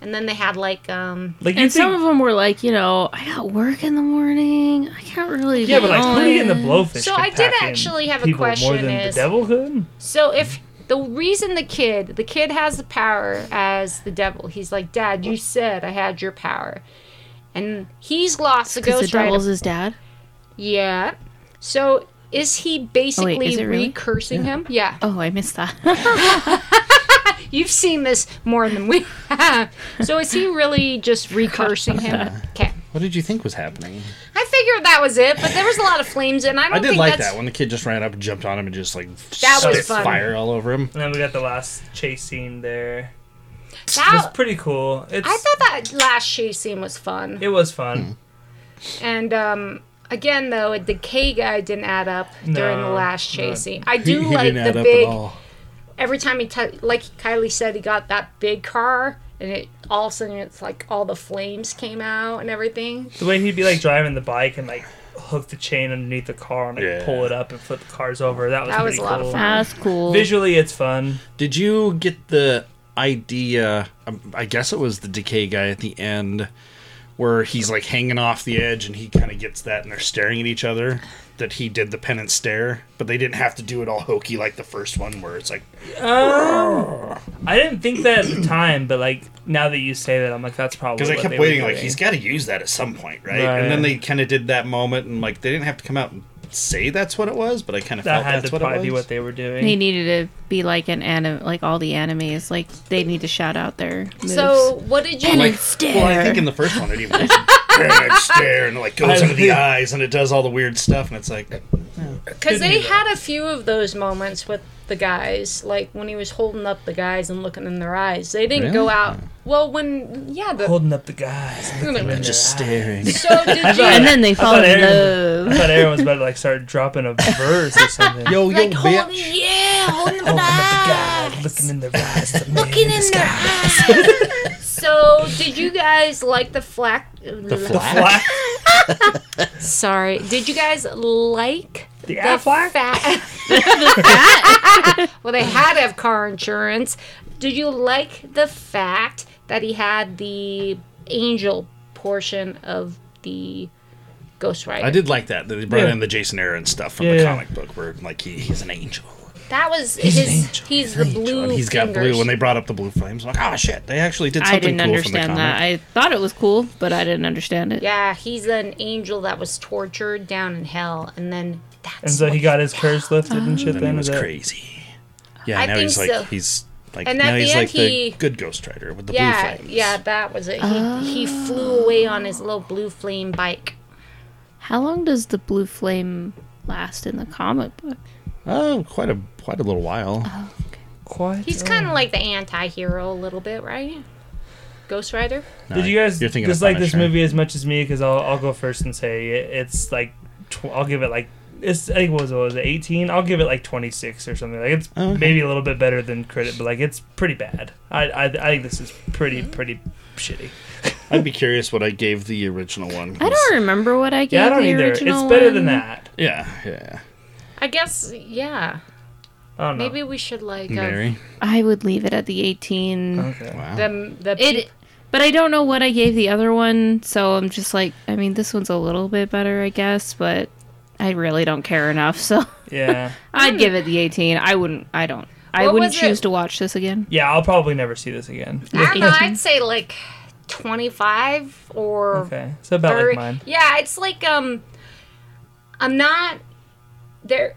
and then they had like, um, Like you And some of them were like, you know, I got work in the morning. I can't really. yeah, but like on who in the blowfish? So could I did pack in actually have a people more question than is- the devil could. So if the reason the kid, the kid has the power as the devil, he's like, Dad, you said I had your power, and he's lost the Because the Ghost Rider. devil's his dad. Yeah. So is he basically Oh, is really? recursing him? Yeah. Oh, I missed that. You've seen this more than we have. So is he really just recursing him? Okay. What did you think was happening? I figured that was it, but there was a lot of flames, and I don't I did think like that's that when the kid just ran up and jumped on him and just like That was spit fun. fire all over him. And then we got the last chase scene there. That was pretty cool. It's I thought that last chase scene was fun. it was fun. And um, again, though, a decay guy didn't add up during the No, last no. I do he like the big. Every time he, t- like Kylie said, he got that big car, and it all of a sudden it's like all the flames came out and everything. The way he'd be like driving the bike and like hook the chain underneath the car and like Yeah. pull it up and flip the cars over. That was That was pretty a lot of cool. fun. That's cool. Visually, it's fun. Did you get the idea? um, I guess it was the decay guy at the end, where he's like hanging off the edge, and he kind of gets that, and they're staring at each other. That he did the penance stare, but they didn't have to do it all hokey like the first one, where it's like, um, I didn't think that at the time, but like now that you say that, I'm like, that's probably because I kept waiting, like he's got to use that at some point, right? Right. And then they kind of did that moment, and like they didn't have to come out and say that's what it was, but I kind of that felt had that's to what probably it be what they were doing. They needed to be like an anime, like all the animes. Like they need to shout out their moves. So, what did you Penance like? stare. Well, I think in the first one it even goes, "Penance stare and it like goes I- into the eyes and it does all the weird stuff and it's like Because they had a few of those moments with the guys, like when he was holding up the guys and looking in their eyes. They didn't go out. Well, when yeah, the holding up the guys. and looking in their just eyes. staring. so did you and then they fall in Aaron- I love. thought Aaron was about to like start dropping a verse or something. Yo, yo, holding bitch. yeah, holding Holding the up the guys, looking in their eyes. the man looking in the in their eyes. so, did you guys like the flack? The The flack? Flack. Sorry, did you guys like The Aflac? fa- well, they had to have car insurance. Did you like the fact that he had the angel portion of the Ghost Rider? I did like that. That they brought Yeah. in the Jason Aaron stuff from Yeah, the yeah. comic book where like he, he's an angel. That was He's an his. angel. He's the blue. And he's got fingers. blue when they brought up the blue flames. I'm like, oh shit, they actually did something. I something didn't cool from the understand that. I thought it was cool, but I didn't understand it. Yeah, he's an angel that was tortured down in hell, and then that's. And so he got his curse lifted and shit. then Then he was crazy. Yeah, I now think he's like so. he's like And at now the he's end like he- the good Ghost Rider with the Yeah, blue flames. yeah, that was it. He, he flew away on his little blue flame bike. How long does the blue flame last in the comic book? Oh, quite a quite a little while. Quite. He's kind of like the anti-hero a little bit, right? Ghost Rider. No, Did you guys you're thinking of dislike this movie as much as me? Because I'll, I'll go first and say it, it's like tw- I'll give it like it's I think what was it, what was it 18? I'll give it like 26 or something. Like it's Oh, okay. maybe a little bit better than credit, but like it's pretty bad. I I, I think this is pretty Mm-hmm. pretty shitty. I'd be curious what I gave the original one. I don't remember what I gave Yeah, I don't the either. It's original better than that. Yeah, yeah. I guess, yeah. I don't. Maybe we should like uh, Mary. I would leave it at the 18. Okay. Wow. the the It, but I don't know what I gave the other one, so I'm just like, I mean, this one's a little bit better, I guess, but I really don't care enough, so Yeah. I'd give it the 18. I wouldn't, I don't, I What wouldn't was choose to watch this again. Yeah, I'll probably never see this again. I don't know. I'd say like twenty-five or Okay. So about thirty. like mine. Yeah, it's like um, I'm not there.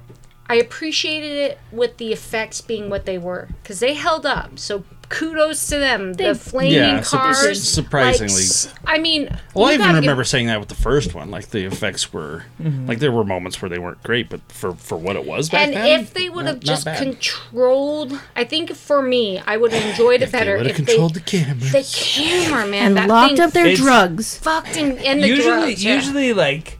I appreciated it with the effects being what they were because they held up. So kudos to them. They- the flaming Yeah, sup- cars. surprisingly. like, s- I mean, Well, I even gotta give- remember saying that with the first one. Like the effects were, mm-hmm. like there were moments where they weren't great, but for for what it was back And then, if they would have just controlled, I think for me, I would have enjoyed it better if they better would have if controlled they, the camera. the camera, man, And that locked thing up their drugs. fucked in, in the usually drugs. yeah. usually like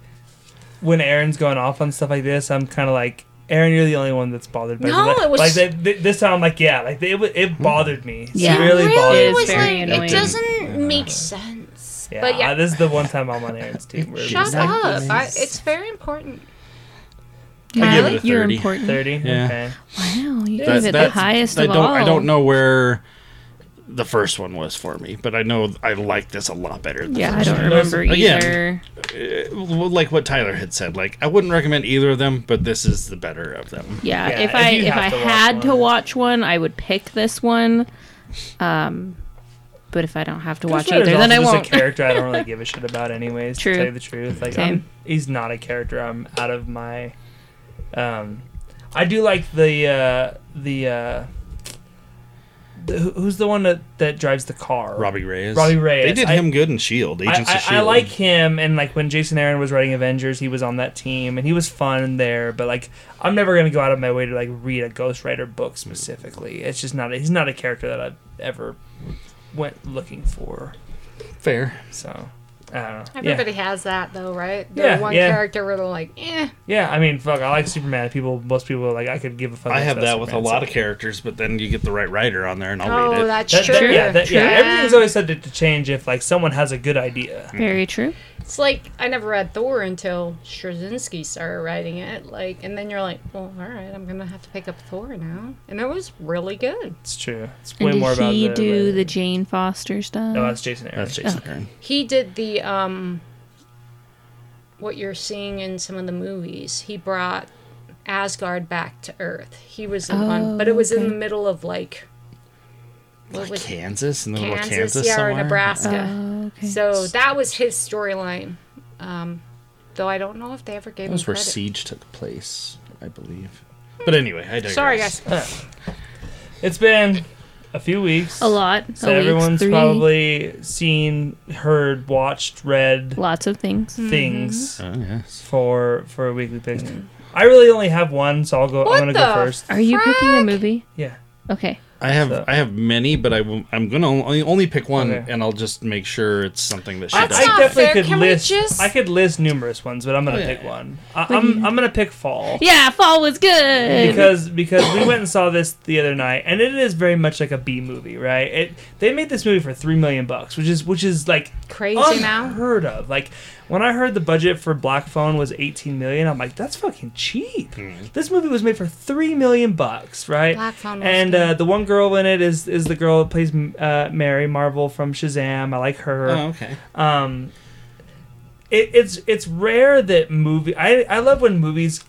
when Aaron's going off on stuff like this, I'm kind of like. Aaron, you're the only one that's bothered by No, that. it was- like they, th- this time. I'm like, yeah, like it, it hmm. bothered me. It Yeah. really, really bothered It was me. very like annoying. it doesn't make sense. Yeah, but yeah, uh, this is the one time I'm on Aaron's team. Where shut it's up. like, I, it's very important. I give it a You're 30. important. Thirty. Yeah. Okay. Wow, you That- gave it the highest I of don't. all. I don't know where the first one was for me, but I know I like this a lot better. Than the Yeah, I don't one. remember Again, either. Uh, like what Tyler had said. Like I wouldn't recommend either of them, but this is the better of them. Yeah, Yeah, if if I if I to watch had to watch one, I would pick this one. Um, but if I don't have to watch either, then I won't. just a character I don't really give a shit about, anyways. True. To tell you the truth, like Same. I'm, he's not a character. I'm out of my. Um, I do like the uh, the. Uh, the who's the one that, that drives the car? Robbie Reyes. Robbie Reyes. They did I- him good in Shield. I, Agents I, of Shield. I like him, and like when Jason Aaron was writing Avengers, he was on that team, and he was fun there. But like, I'm never gonna go out of my way to like read a Ghost Rider book specifically. It's just not. A, he's not a character that I've ever went looking for. Fair. So I don't know. Everybody has that though, right? The Yeah, one yeah. character where they're like, eh. Yeah, yeah. I mean, fuck. I like Superman. People, most people like. I could give a fuck. I less have about that with a lot so- of characters, but then you get the right writer on there, and I'll read Oh, it. that's That- true. that- yeah, that- yeah, True. Everything's always subject to change if like someone has a good idea. Very true. It's like I never read Thor until Straczynski started writing it. Like, and then you're like, well, all right, I'm gonna have to pick up Thor now, and it was really good. It's true. It's And way more did he do the Jane Foster stuff? No, that's Jason Aaron. That's Jason Aaron. He did the um, what you're seeing in some of the movies. He brought Asgard back to Earth. He was the one, but it was in the middle of like. What Like was Kansas, in the middle of Kansas, Kansas yeah, or somewhere. Nebraska. Oh, okay. So that was his storyline. Um, though I don't know if they ever gave That him was where credit. Siege took place, I believe. But anyway, I digress. Sorry, guys. It's been a few weeks. a lot. So a everyone's three, probably seen, heard, watched, read lots of things. things Oh yes. for for a weekly pick. I really only have one, so I'll go. What I'm gonna go first. Are you picking a movie? Yeah. Okay. I have So- I have many, but I will, I'm gonna only, only pick one, Okay. and I'll just make sure it's something that she That's does. I definitely fair. could Can list. just- I could list numerous ones, but I'm gonna Oh, yeah, pick one. I, I'm I'm gonna pick fall. Yeah, fall was good. because because we went and saw this the other night, and it is very much like a B movie, right? It they made this movie for three million bucks, which is which is like Crazy now. unheard of. Like when I heard the budget for Black Phone was eighteen million, I'm like, that's fucking cheap. This movie was made for three million bucks, right? Black Phone and uh, the one girl in it is is the girl that plays uh, Mary Marvel from Shazam. I like her. Oh, okay. Um, it, it's it's rare that movie. I I love when movies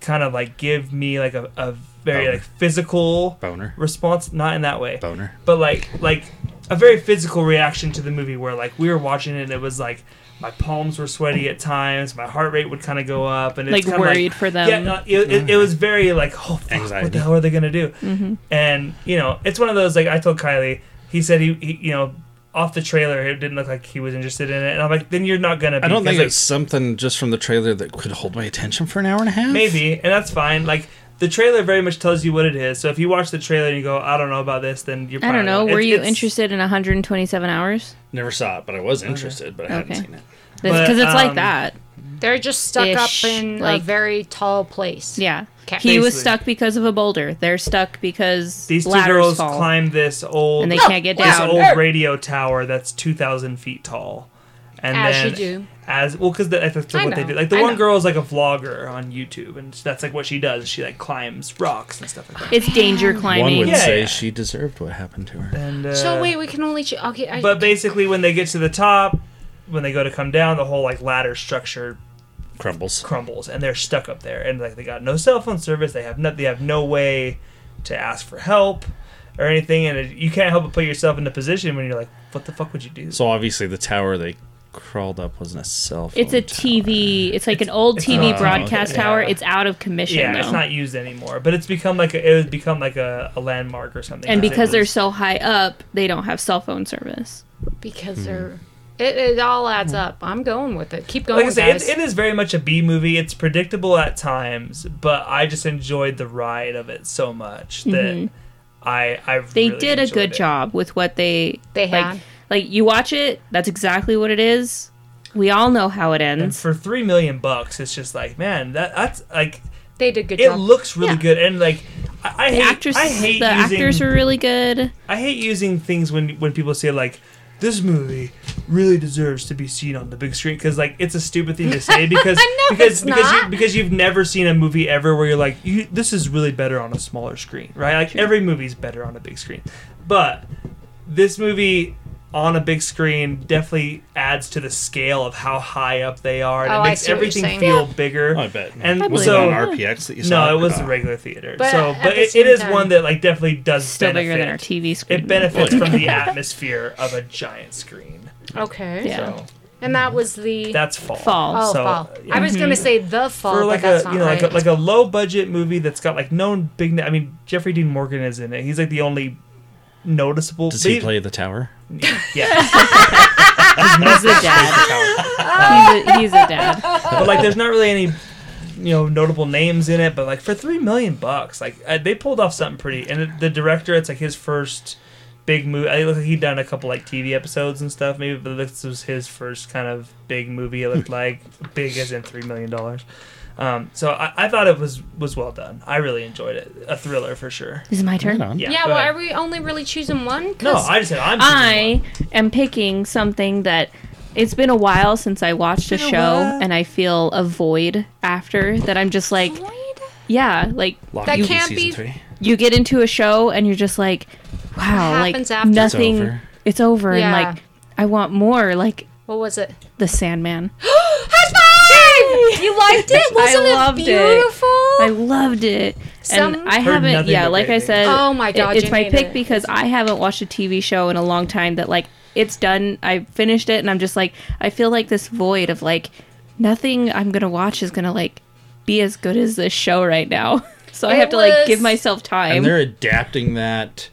kind of like give me like a, a very Boner. like physical Boner. response, not in that way, Boner. but like like a very physical reaction to the movie where like we were watching it and it was like my palms were sweaty at times, my heart rate would kind of go up, and it's like kinda worried for them. yeah, no, it, it, it was very like, oh, fuck, what the hell are they gonna do? Mm-hmm. And you know, it's one of those like I told Kylie. He said he, he you know, off the trailer, it didn't look like he was interested in it, and I'm like, then you're not gonna. Be, I don't think because, it's something just from the trailer that could hold my attention for an hour and a half. maybe, and that's fine. Like the trailer very much tells you what it is. So if you watch the trailer and you go, I don't know about this, then you're. I don't know. not. Were It's- you it's- interested in 127 hours? Never saw it, but I was interested, but I hadn't seen it. Because it's like um, that. They're just stuck Ish, up in a like- very tall place. Yeah. Okay. He was stuck because of a boulder. They're stuck because These two girls fall climb this old, and they can't get down. this down. old radio tower that's two thousand feet tall. And As then, you do. As well, because that's I what they do. Like the I one know. girl is like a vlogger on YouTube, and that's like what she does. She like climbs rocks and stuff like that. It's danger climbing. One would Yeah, say yeah. she deserved what happened to her. And uh, So wait, we can only. Ch- okay. I, but basically, when they get to the top, when they go to come down, the whole like ladder structure Crumbles. crumbles, and they're stuck up there, and like they got no cell phone service. They have no, they have no way to ask for help or anything, and it, you can't help but put yourself in the position when you're like, what the fuck would you do? So obviously the tower they crawled up wasn't a cell phone. It's a tower. TV. It's like an old it's TV not- broadcast okay, tower. yeah. It's out of commission yeah, though. it's not used anymore, but it's become like a, it would become like a, a landmark or something. and because they're so high up, they don't have cell phone service. because Hmm. they're. It, it all adds up. I'm going with it. Keep going, like I say, guys. it, it is very much a B movie. It's predictable at times, but I just enjoyed the ride of it so much that Mhm. I I They really did a enjoyed good it. job with what they They like. had. Like you watch it, that's exactly what it is. We all know how it And ends. for three million bucks, it's just like man, that that's like They did good job. it job. looks really Yeah. good, and like I, I The hate actors, I hate the using actors were really good. I hate using things when when people say like this movie really deserves to be seen on the big screen because like it's a stupid thing to say because No, because because you because you've never seen a movie ever where you're like you, this is really better on a smaller screen right like every movie's better on a big screen but this movie on a big screen definitely adds to the scale of how high up they are and Oh, it I makes see what everything saying. feel bigger Oh, I bet. and I was it on RPX that you saw? no it was the regular theater But so but the it, it same is time- one that like definitely does Still benefit bigger than our TV screen. it benefits from the atmosphere of a giant screen. okay. Yeah. So And that was the. that's fall. Fall. oh, so, fall. yeah. I was gonna mm-hmm. say the fall, For but like that's a not you know right. like a, like a low budget movie that's got like no big. I mean Jeffrey Dean Morgan is in it. He's like the only noticeable. Does he but play the tower? Yeah, He's a dad. he's, a, he's a dad. but like there's not really any you know notable names in it. But like for three million bucks, like uh, they pulled off something pretty. And the, the director, it's like his first big movie. I look like he'd done a couple like TV episodes and stuff, maybe, but this was his first kind of big movie. It looked like big as in three million dollars. Um, so I, I thought it was was well done. I really enjoyed it. A thriller for sure. Is it my turn? Right on. Yeah. Yeah, well, ahead. are we only really choosing one? no, I just said I'm. choosing I one. am picking something that it's been a while since I watched a Been a show while. and I feel a void after that I'm just like Void? yeah, like Lock That can't be- three. you get into a show and you're just like wow, like after? nothing It's over. it's over Yeah. and like I want more like What was it? the Sandman. High five! You liked it? Wasn't loved it it. I loved it. Some- and I haven't yeah, like I said Oh my it- God, it's my pick it. because I haven't watched a TV show in a long time that like it's done. I finished it and I'm just like I feel like this void of like nothing I'm going to watch is going to like be as good as this show right now. So I It have to like give myself time. And they're adapting that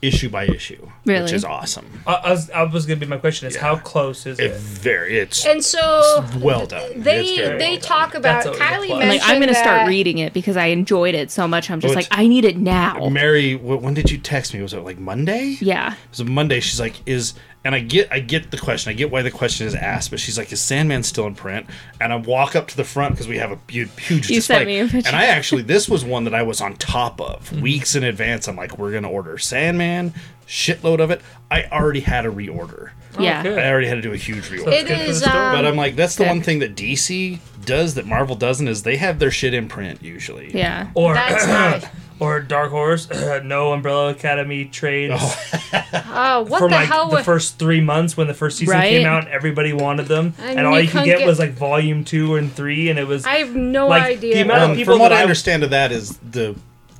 issue by issue, which is awesome. I, I was, was gonna be my question is how close is It it? very it's And so well done. They they well talk done. about That's always a Kylie plus. mentioned like I'm going to start reading it because I enjoyed it so much. I'm just Oh, like I need it now. Mary, when did you text me? Was it like Monday? Yeah. It was Monday. She's like, "Is," and I get, I get the question. I get why the question is asked, but she's like, "Is Sandman still in print?" And I walk up to the front because we have a hu- huge You display. sent me a picture. And I actually, this was one that I was on top of Mm-hmm. weeks in advance. I'm like, "We're gonna order Sandman, shitload of it." I already had a reorder. yeah. good. I already had to do a huge reorder. It good for the is story. um, but I'm like, that's the Okay. one thing that DC does that Marvel doesn't is they have their shit in print usually. Yeah. Or That's nice. Or Dark Horse, no Umbrella Academy trades Oh, what for the like hell? the first three months when the first season Right. came out. Everybody wanted them, And and, all you you could get, get- was like volume two and three, and it was I have no like, idea. the amount of Um, people from what that I I- understand of that is the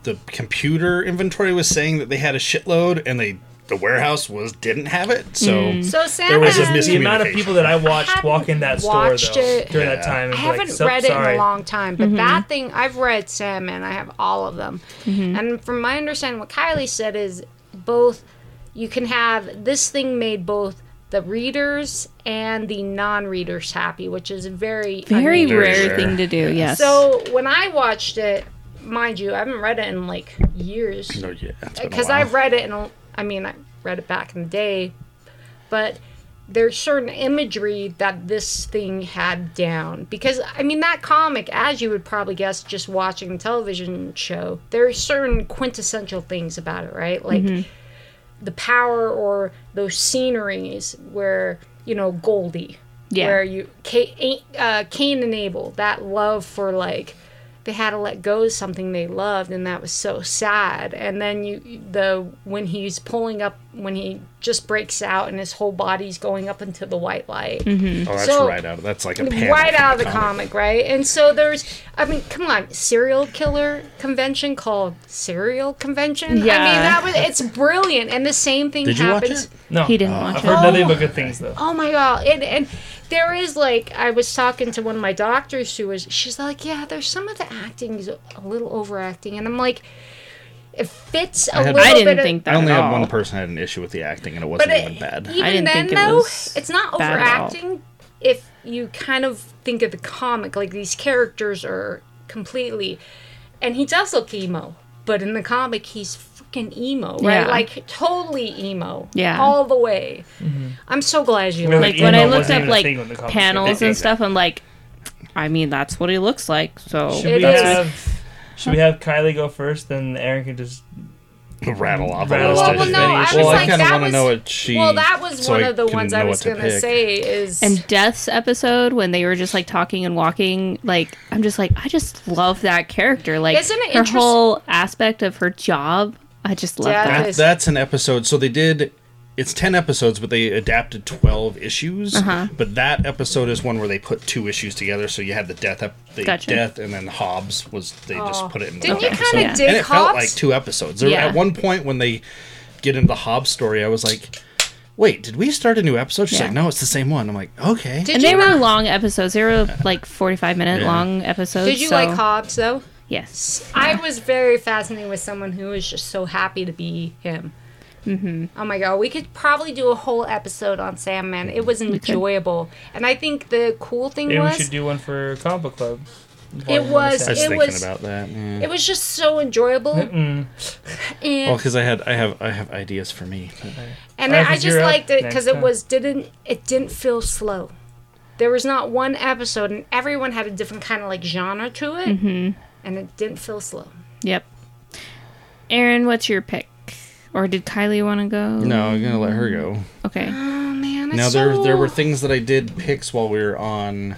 the computer inventory was saying that they had a shitload and they the warehouse was didn't have it. So mm. so there was a Sandman- the amount of people that I watched hadn't walk in that store though during Yeah. that time. I and be haven't like, read it sorry. in a long time, but mm-hmm. that thing I've read Sandman. I have all of them, mm-hmm. and from my understanding, what Kylie said is both you can have this thing made both the readers and the non-readers happy, which is very Very unusual. Very rare rare. thing to do. Yes. So when I watched it, mind you, I haven't read it in like years No, yeah, it's been a uh, because. I've read it and I mean I read it back in the day, but there's certain imagery that this thing had down because I mean that comic, as you would probably guess, just watching the television show, there are certain quintessential things about it, right? Like the power or those sceneries where you know Goldie, Yeah. where you Cain, uh, Cain and Abel, that love for like they had to let go of something they loved and that was so sad and then you the when he's pulling up when he just breaks out and his whole body's going up into the white light oh, that's so- right out. of That's like a panel right out of the comic. right and so there's i mean come on serial killer convention called cereal convention yeah i mean Yeah. that was it's brilliant and the same thing Did you watch happens it? No, He didn't uh, watch I've it. heard nothing Oh. but good things though. Oh my god! And, and there is like I was talking to one of my doctors who was she's like, yeah, there's some of the acting is a little overacting, and I'm like, it fits a I had- little I didn't of- think that I only at had all. one person had an issue with the acting, and it wasn't it, even bad. even I didn't then think it though, was it's not bad at all. overacting. If you kind of think of the comic, like these characters are completely, and he does look emo, but in the comic he's freaking emo, right? Yeah. Like totally emo, Yeah. all the way. Mm-hmm. I'm so glad you Really? like. like when I looked up like thing when the comic panels and stuff, I'm like, I mean, that's what he looks like. So Should we is. have should we have Kylie go first, then Aaron can just rattle off Rattle a list Well, no, I issues. was Well, I like, kind of that want to was- know what she. Well, that was so one I of the ones I was what to gonna say is and Death's episode when they were just like talking and walking, like I'm just like I just love that character. Like Isn't it her interest- whole aspect of her job, I just love Death that. That, is- an episode. So they did. It's ten episodes, but they adapted twelve issues. Uh-huh. But that episode is one where they put two issues together. So you had the death, ep- the Gotcha. death, and then Hobbs was they Oh. just put it in Didn't one you kind of dig and it Hobbs? felt like two episodes. There, Yeah. At one point, when they get into the Hobbs story, I was like, "Wait, did we start a new episode?" She's Yeah. like, "No, it's the same one." I'm like, "Okay." Did and you they were long episodes. They were like 45 minute Yeah. long episodes. Did you so- like Hobbs though? Yes. I was very fascinated with someone who was just so happy to be him. Mm-hmm. Oh my god, we could probably do a whole episode on Sandman. It was enjoyable, and I think the cool thing was. we should do one for comic book club. It was- I was It thinking was- about that. yeah. It was just so enjoyable, and Well, because I had I have I have ideas for me. and I, I 'cause just liked it because it was didn't it didn't feel slow. There was not one episode, and everyone had a different kind of like genre to it, Mm-hmm. And it didn't feel slow. Yep. Aaron, what's your pick? Or did Kylie want to go? No, I'm gonna let her go. Okay. Oh man, it's Now so... there there were things that I did picks while we were on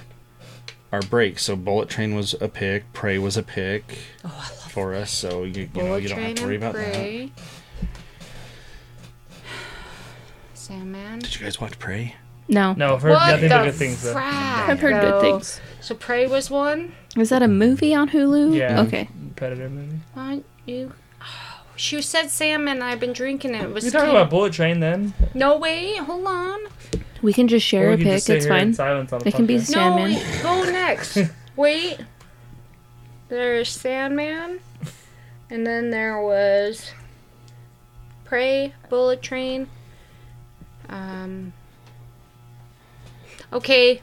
our break. So Bullet Train was a pick, Prey was a pick oh, for us. So you, you know you don't have to worry and about that. Prey. Sandman. Did you guys watch Prey? No. No, I've heard What nothing but good things though. I've heard good things. So Prey was one. Is that a movie on Hulu? Yeah. Okay. Predator movie. Why you? Oh, she said salmon. And I've been drinking it. it was We talking about Bullet Train then? No wait, hold on. We can just share Or a we could pick. just It's here in fine. silence on a It can be podcast. No, wait, go next. wait. There's Sandman, and then there was Prey, Bullet Train. Um. Okay,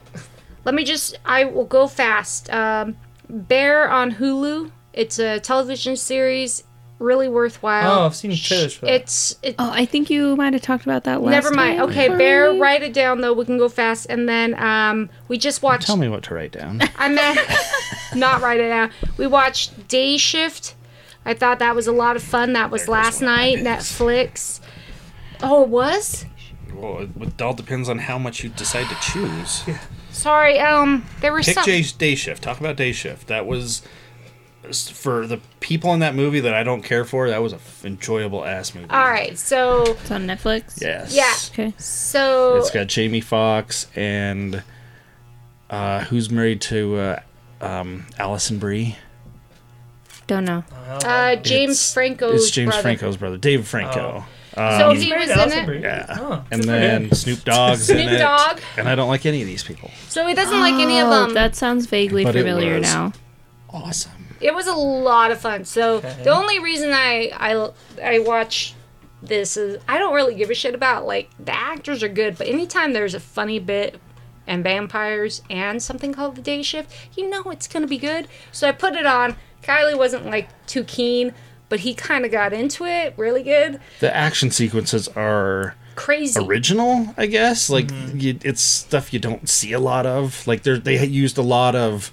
let me just. I will go fast. Um, Bear on Hulu. It's a television series, really worthwhile. Oh, I've seen trailers for that. It's it, Oh, I think you might have talked about that last Never mind. time Okay, Bear, me. write it down though. We can go fast. And then um, we just watched. Tell me what to write down. I meant not write it down. We watched Day Shift. I thought that was a lot of fun. That was There last one of my night. picks. Netflix. Oh, it was. Well, it, it all depends on how much you decide to choose. Yeah. Sorry. Um, there were Pick some. Jay's Day Shift. Talk about Day Shift. That was for the people in that movie that I don't care for. That was a f- enjoyable ass movie. All right. So It's on Netflix. Yes. Yeah. Okay. so It's got Jamie Foxx and uh, who's married to uh, um, Alison Brie. Don't know. uh, James It's- Franco's It's James brother. Franco's brother, Dave Franco. So Um, he was to in it. Yeah, Oh, and then him. Snoop Dogg's in Snoop it, Dogg. and I don't like any of these people. So he doesn't like any of Oh, them. That sounds vaguely But it familiar was. now. Awesome. It was a lot of fun. So Okay. the only reason I I I watch this is I don't really give a shit about like the actors are good, but anytime there's a funny bit and vampires and something called the day shift, you know it's gonna be good. So I put it on. Kylie wasn't like too keen, but he kind of got into it really good. The action sequences are Crazy. original, I guess. Like Mm-hmm. you, it's stuff you don't see a lot of. Like they they used a lot of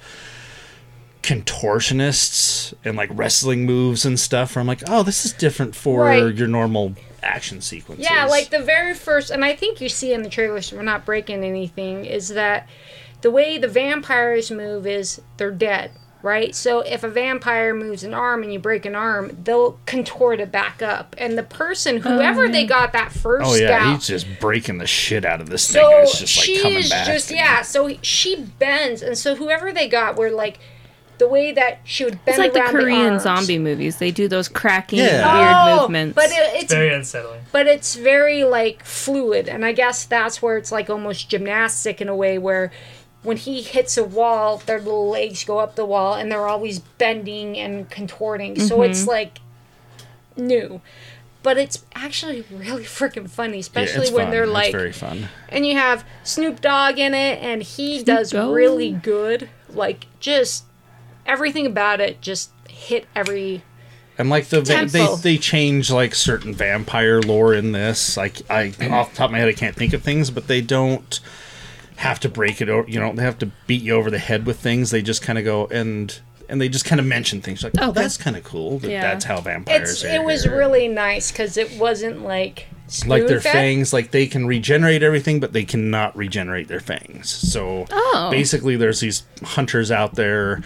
contortionists and like wrestling moves and stuff. Where I'm like, oh, this is different for Right. your normal action sequences. Yeah, like the very first, and I think you see in the trailer, so we're not breaking anything, is that the way the vampires move is they're dead, right? So if a vampire moves an arm and you break an arm, they'll contort it back up. And the person, oh, whoever they got that first Oh yeah, out, he's just breaking the shit out of this thing. so and It's just like she coming is back. just yeah. So she bends, and so whoever they got were like the way that she would bend It's like the Korean arms. zombie movies. They do those cracking Yeah. weird Oh, movements. But it, it's Very unsettling. but it's very like fluid and i guess that's where it's like almost gymnastic in a way where when he hits a wall their little legs go up the wall and they're always bending and contorting so Mm-hmm. it's like new but it's actually really freaking funny Yeah, especially it's when fun. they're It's like very fun. and you have snoop dogg in it and he does Dogg. really good like just everything about it just hit every And like the va- they they change like certain vampire lore in this. Like I off the top of my head I can't think of things, but they don't have to break it over. You know, they have to beat you over the head with things. They just kind of go and and they just kind of mention things like, oh, that's kind of cool. That Yeah. That's how vampires. it's are it was here." really nice because it wasn't like like their spoon-fed. fangs. Like they can regenerate everything, but they cannot regenerate their fangs. So Oh. basically, there's these hunters out there.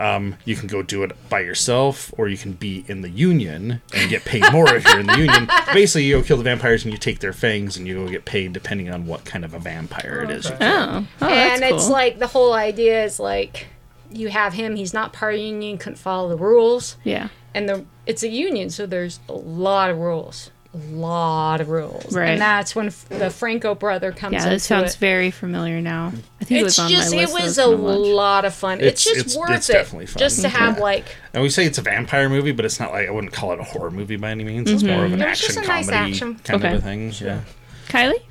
Um, you can go do it by yourself, or you can be in the union and get paid more if you're in the union. Basically, you go kill the vampires and you take their fangs, and you go get paid depending on what kind of a vampire it is. you Okay. oh, oh, that's and it's like the whole idea is like you have him he's not part of the union couldn't follow the rules yeah. and the it's a union so there's a lot of rules a lot of rules Right. and that's when f- the franco brother comes Yeah, this sounds it. very familiar now. I think it it's was on just my it list. I was a lot of fun it's, It's- just it's- worth it's it definitely fun. just to have like And we say it's a vampire movie, but it's not like I wouldn't call it a horror movie by any means. It's more of an It was action just a nice comedy action. kind Okay. of a thing. Yeah. Kylie?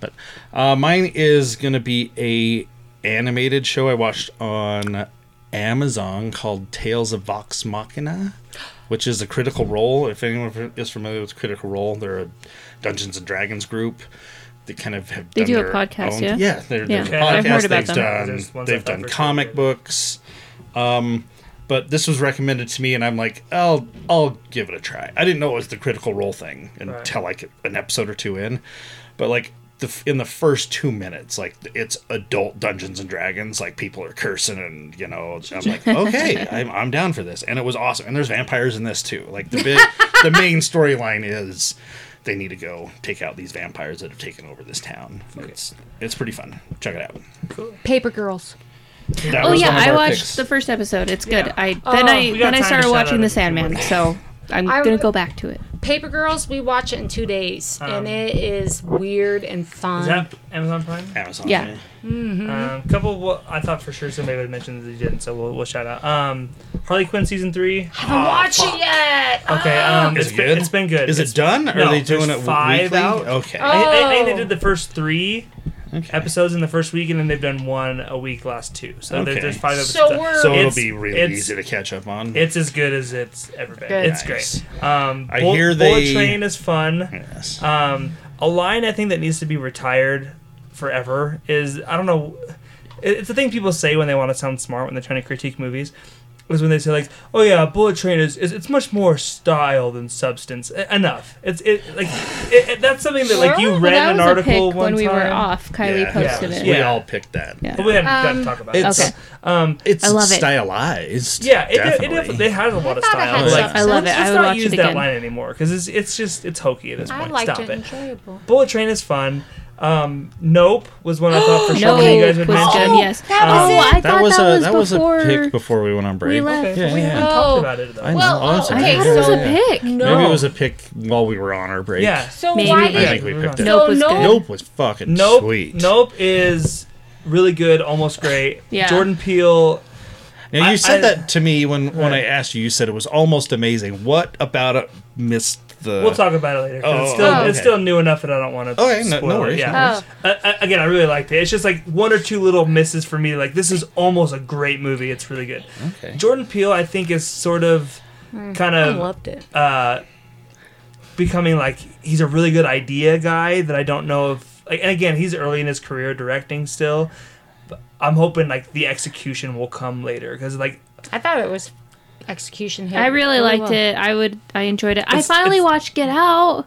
Uh, mine is gonna be a animated show I watched on Amazon called Tales of Vox Machina, which is a Critical Role. If anyone is familiar with Critical Role, they're a Dungeons and Dragons group. They kind of have They done do a podcast, own- yeah? yeah, they're, Yeah. they're Okay, a I've podcast. heard about they've them. done they've done for sure comic books. Um, but this was recommended to me, and I'm like, I'll I'll give it a try. I didn't know it was the Critical Role thing until like an episode or two in, but like. The, in the first two minutes, like it's adult Dungeons and Dragons, like people are cursing and you know, I'm like, okay, I'm, I'm down for this, and it was awesome. And there's vampires in this too. Like the big, the main storyline is they need to go take out these vampires that have taken over this town. It's it's pretty fun. Check it out. Paper Girls. That Oh yeah, I watched picks. the first episode. It's good. Yeah. I then Oh, I then I started watching The Sandman, so I'm I- gonna go back to it. Paper Girls, we watch it in two days, Um, and it is weird and fun. Is that Amazon Prime? Amazon. Yeah. Um, couple. Well, I thought for sure somebody would mention that they didn't, so we'll, we'll shout out. Um, Harley Quinn season three. I haven't watched it yet. Okay. Um, Is it's it been, good? it's been good. Is It's- it done? Or no, are they doing it five weekly? out. Okay. Oh. I, I, I think they did the first three okay. episodes in the first week, and then they've done one a week last two. So Okay. there's five episodes. So done. we're- So it'll be really it's- easy to catch up on. It's as good as it's ever been. Good. It's Nice. great. Um, I Bull- hear Bullet they- Train is fun. yes. Um, a line I think that needs to be retired forever is I don't know. It's the thing people say when they want to sound smart when they're trying to critique movies. Is when they say like, "Oh yeah, Bullet Train is, is it's much more style than substance." E- enough. It's it like it, it- that's something that like you Well, read that in was an article a pick one when we time. were off. Kylie Yeah. posted Yeah. it. We Yeah. all picked that. Yeah. But we haven't got to Um, talk about it. It's Okay. Um, it's I love it. stylized. yeah, it, it, definitely. definitely it has a lot of thought it style. had but, like, some- I love let's, it. I let's would not watch use that again. line anymore because it's it's just it's hokey at this I point. liked Stop it. it. Enjoyable. Bullet Train is fun. Um, nope was one I thought for sure No, you guys would was mention. good. Yes. that was oh, it. I That thought was that a was that was before a pick before we went on break. we left. Okay, Yeah, we yeah. haven't Oh. talked about it though. I know. Well, Oh, it's I okay, thought it was a pick. no, Maybe it was a pick while we were on our break. yeah. So Maybe. why I think we picked it. Nope So was no- good. Nope was fucking Nope. sweet. Nope is really good, almost great. Yeah. Jordan Peele. Now you I- said I- that to me when when I asked you. You said it was almost amazing. What about it missed the? We'll talk about it later. 'cause Oh, it's still oh, it's still new enough that I don't want to. Okay, no- spoil no it. worries, Yeah. no worries. Uh, uh, again, I really liked it. It's just like one or two little misses for me. Like this is almost a great movie. It's really good. Okay. Jordan Peele, I think, is sort of kind I of loved it. uh, becoming like he's a really good idea guy that I don't know if like and again he's early in his career directing still but I'm hoping like the execution will come later because like I thought it was execution. I really liked well. it. I would. I enjoyed it. I finally watched Get Out.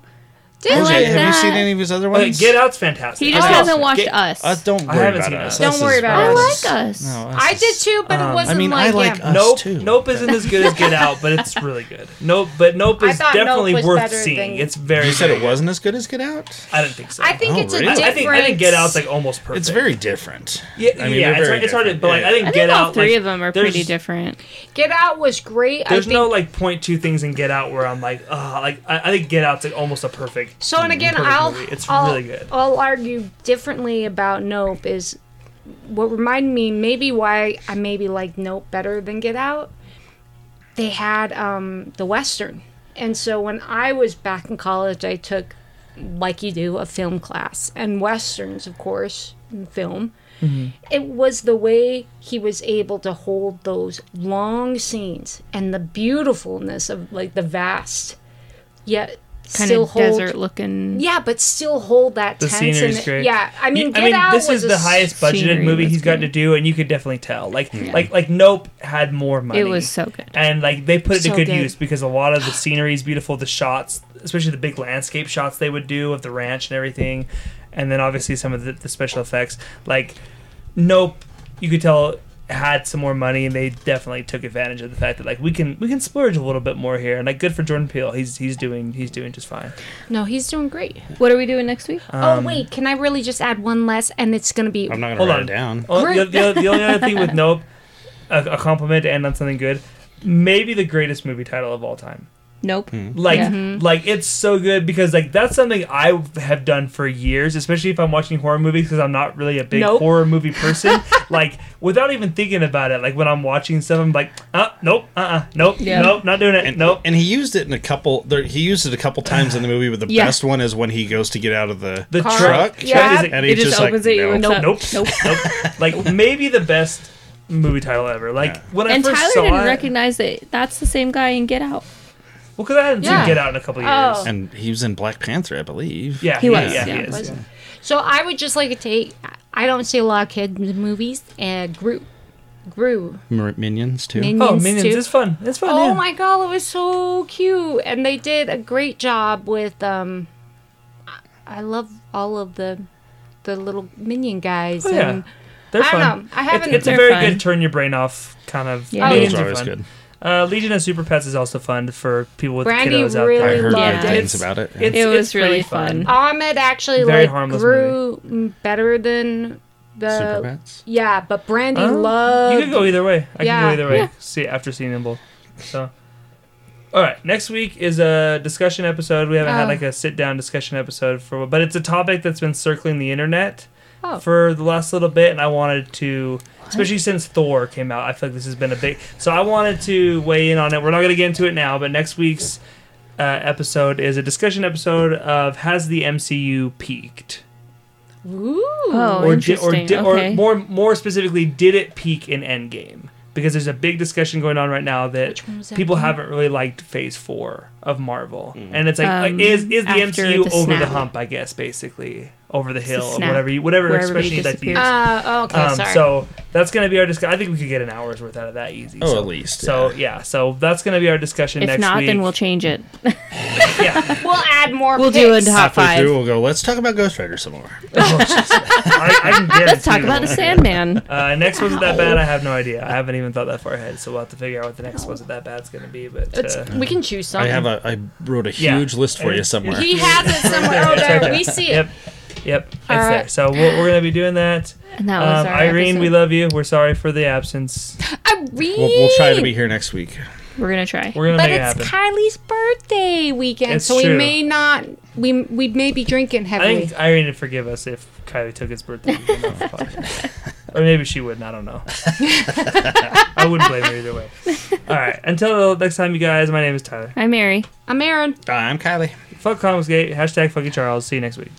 Did I Okay, like you? have that. you seen any of his other okay, ones? Get Out's fantastic. He just I- hasn't watched Get- us. Uh, don't I worry haven't about seen us. Us. Don't Us worry is about I fine. like us. No, us I is- did too, but Um, it wasn't I mean, I like, like yeah. us Nope, too. Nope isn't as good as Get Out, but it's really good. Nope, but Nope I is thought Nope definitely was worth better seeing. than- It's very. You said very it wasn't as good as Get Out. I didn't think so. I think Oh, it's a really? I, different. I think I think Get Out's like almost perfect. It's very different. yeah, I mean, yeah. they're It's, very hard, it's hard to, different. but like I think I Get think all Out. three like, of them are there's- pretty different. Get Out was great. I There's think. no like point two things in Get Out where I'm like, ah, like I, I think Get Out's like almost a perfect. So and again, I'll. It's I'll, really good. I'll argue differently about Nope is what reminded me maybe why I maybe like Nope better than Get Out. They had um, the Western, and so when I was back in college, I took like you do a film class and westerns, of course, in film. It was the way he was able to hold those long scenes and the beautifulness of like the vast, yet Kind still of hold desert looking. yeah, but still hold that The tense. scenery's and, great. Yeah, I mean, You- Get Out this was is the highest budgeted movie was he's got to do, and you could definitely tell. Like, like, like Nope had more money. It was so good. and like they put it So to good, good. use because a lot of the scenery is beautiful. The shots, especially the big landscape shots they would do of the ranch and everything, and then obviously some of the, the special effects. Like, Nope, you could tell had some more money, and they definitely took advantage of the fact that like we can we can splurge a little bit more here, and like good for Jordan Peele. He's he's doing he's doing just fine. No, he's doing great. What are we doing next week? Um, oh wait, can I really just add one less? And it's gonna be I'm not gonna Hold write on. it down. Oh, the, the, the only other thing with Nope, a, a compliment to end on something good, maybe the greatest movie title of all time. Nope. Like, Yeah. like it's so good because like that's something I have done for years, especially if I'm watching horror movies because I'm not really a big Nope. horror movie person. like, without even thinking about it, like when I'm watching stuff, I'm like, uh, nope, uh, uh nope, Yeah. nope, not doing it, And, nope. and he used it in a couple. There, he used it a couple times in the movie, but the Yeah. best one is when he goes to get out of the, The Car- truck, Yeah. is it- and It just just, opens like, it, no. nope, Nope. nope, nope, nope. Like maybe the best movie title ever. Like Yeah. when I and first Tyler saw didn't it, recognize that that's the same guy in Get Out. Well, because I hadn't Yeah. seen Get Out in a couple years. Oh. And he was in Black Panther, I believe. Yeah, He he, was, Yeah, yeah. he is. Was yeah. So I would just like to take. I don't see a lot of kids movies, and Gru, Gru, M- Minions too. Minions, Oh, Minions too. is fun. It's fun. Oh yeah. my god, it was so cute, and they did a great job with. um I- I love all of the the little minion guys. Oh, yeah. and They're I fun. don't know. I haven't. it's a very fun. good turn your brain off kind of. Yeah. Oh, Minions Those are are always fun. good. Uh, Legion of Super Pets is also fun for people with Brandy kiddos out really I there. heard loved good it. things about it. It's, It was it's really fun. Ahmed actually Very like harmless grew m better than the. Super Pets. Yeah, but Brandy Oh, loved. You could go either way. I Yeah. can go either way. Yeah. See after seeing them both. So, all right. Next week is a discussion episode. We haven't had Oh. like a sit down discussion episode for, but it's a topic that's been circling the internet Oh. for the last little bit, and I wanted to, especially since Thor came out. I feel like this has been a big. So I wanted to weigh in on it. We're not going to get into it now, but next week's uh, episode is a discussion episode of has the MCU peaked? Ooh. Oh, or di- or, interesting. di- okay. or more more specifically, did it peak in Endgame? Because there's a big discussion going on right now that Which one was that people again? haven't really liked Phase Four of Marvel, and it's like, Um, like, is is the after MCU the over the hump? I guess basically over the the hill, or whatever you, whatever where expression everybody you'd like to use. disappears. Uh, okay, Um, sorry. so that's going to be our discussion. I think we could get an hour's worth out of that easy. Oh, so, at least. So yeah. yeah, so that's going to be our discussion next week. if next not, week. then we'll change it. yeah. we'll add more. We'll do a picks. top halfway five. through, we'll go. Let's talk about Ghost Rider some more. I, I can guarantee Let's talk about the. Sandman. Uh, next wasn't that bad. I have no idea. I haven't even thought that far ahead, so we'll have to figure out what the next wasn't that bad is going to be. But uh, we can choose something. I have a. I wrote a Yeah. huge list for you somewhere. He has it somewhere. Oh, It's there. We see it. Yep, yep, it's All there. right. So we're, we're going to be doing that. And that was Um, our Irene, we love you. We're sorry for the absence. I read. We'll, we'll try to be here next week. We're gonna try. We're going to But make it it's happen. Kylie's birthday weekend, It's so we may not. We we may be drinking heavily. I heavily. think Irene would forgive us if Kylie took his birthday weekend off the podcast. Or maybe she wouldn't. I don't know. I wouldn't blame her either way. All right. Until next time, you guys, my name is Tyler. I'm Mary. I'm Aaron. I'm Kylie. Fuck Comicsgate. Hashtag fucking Charles. See you next week.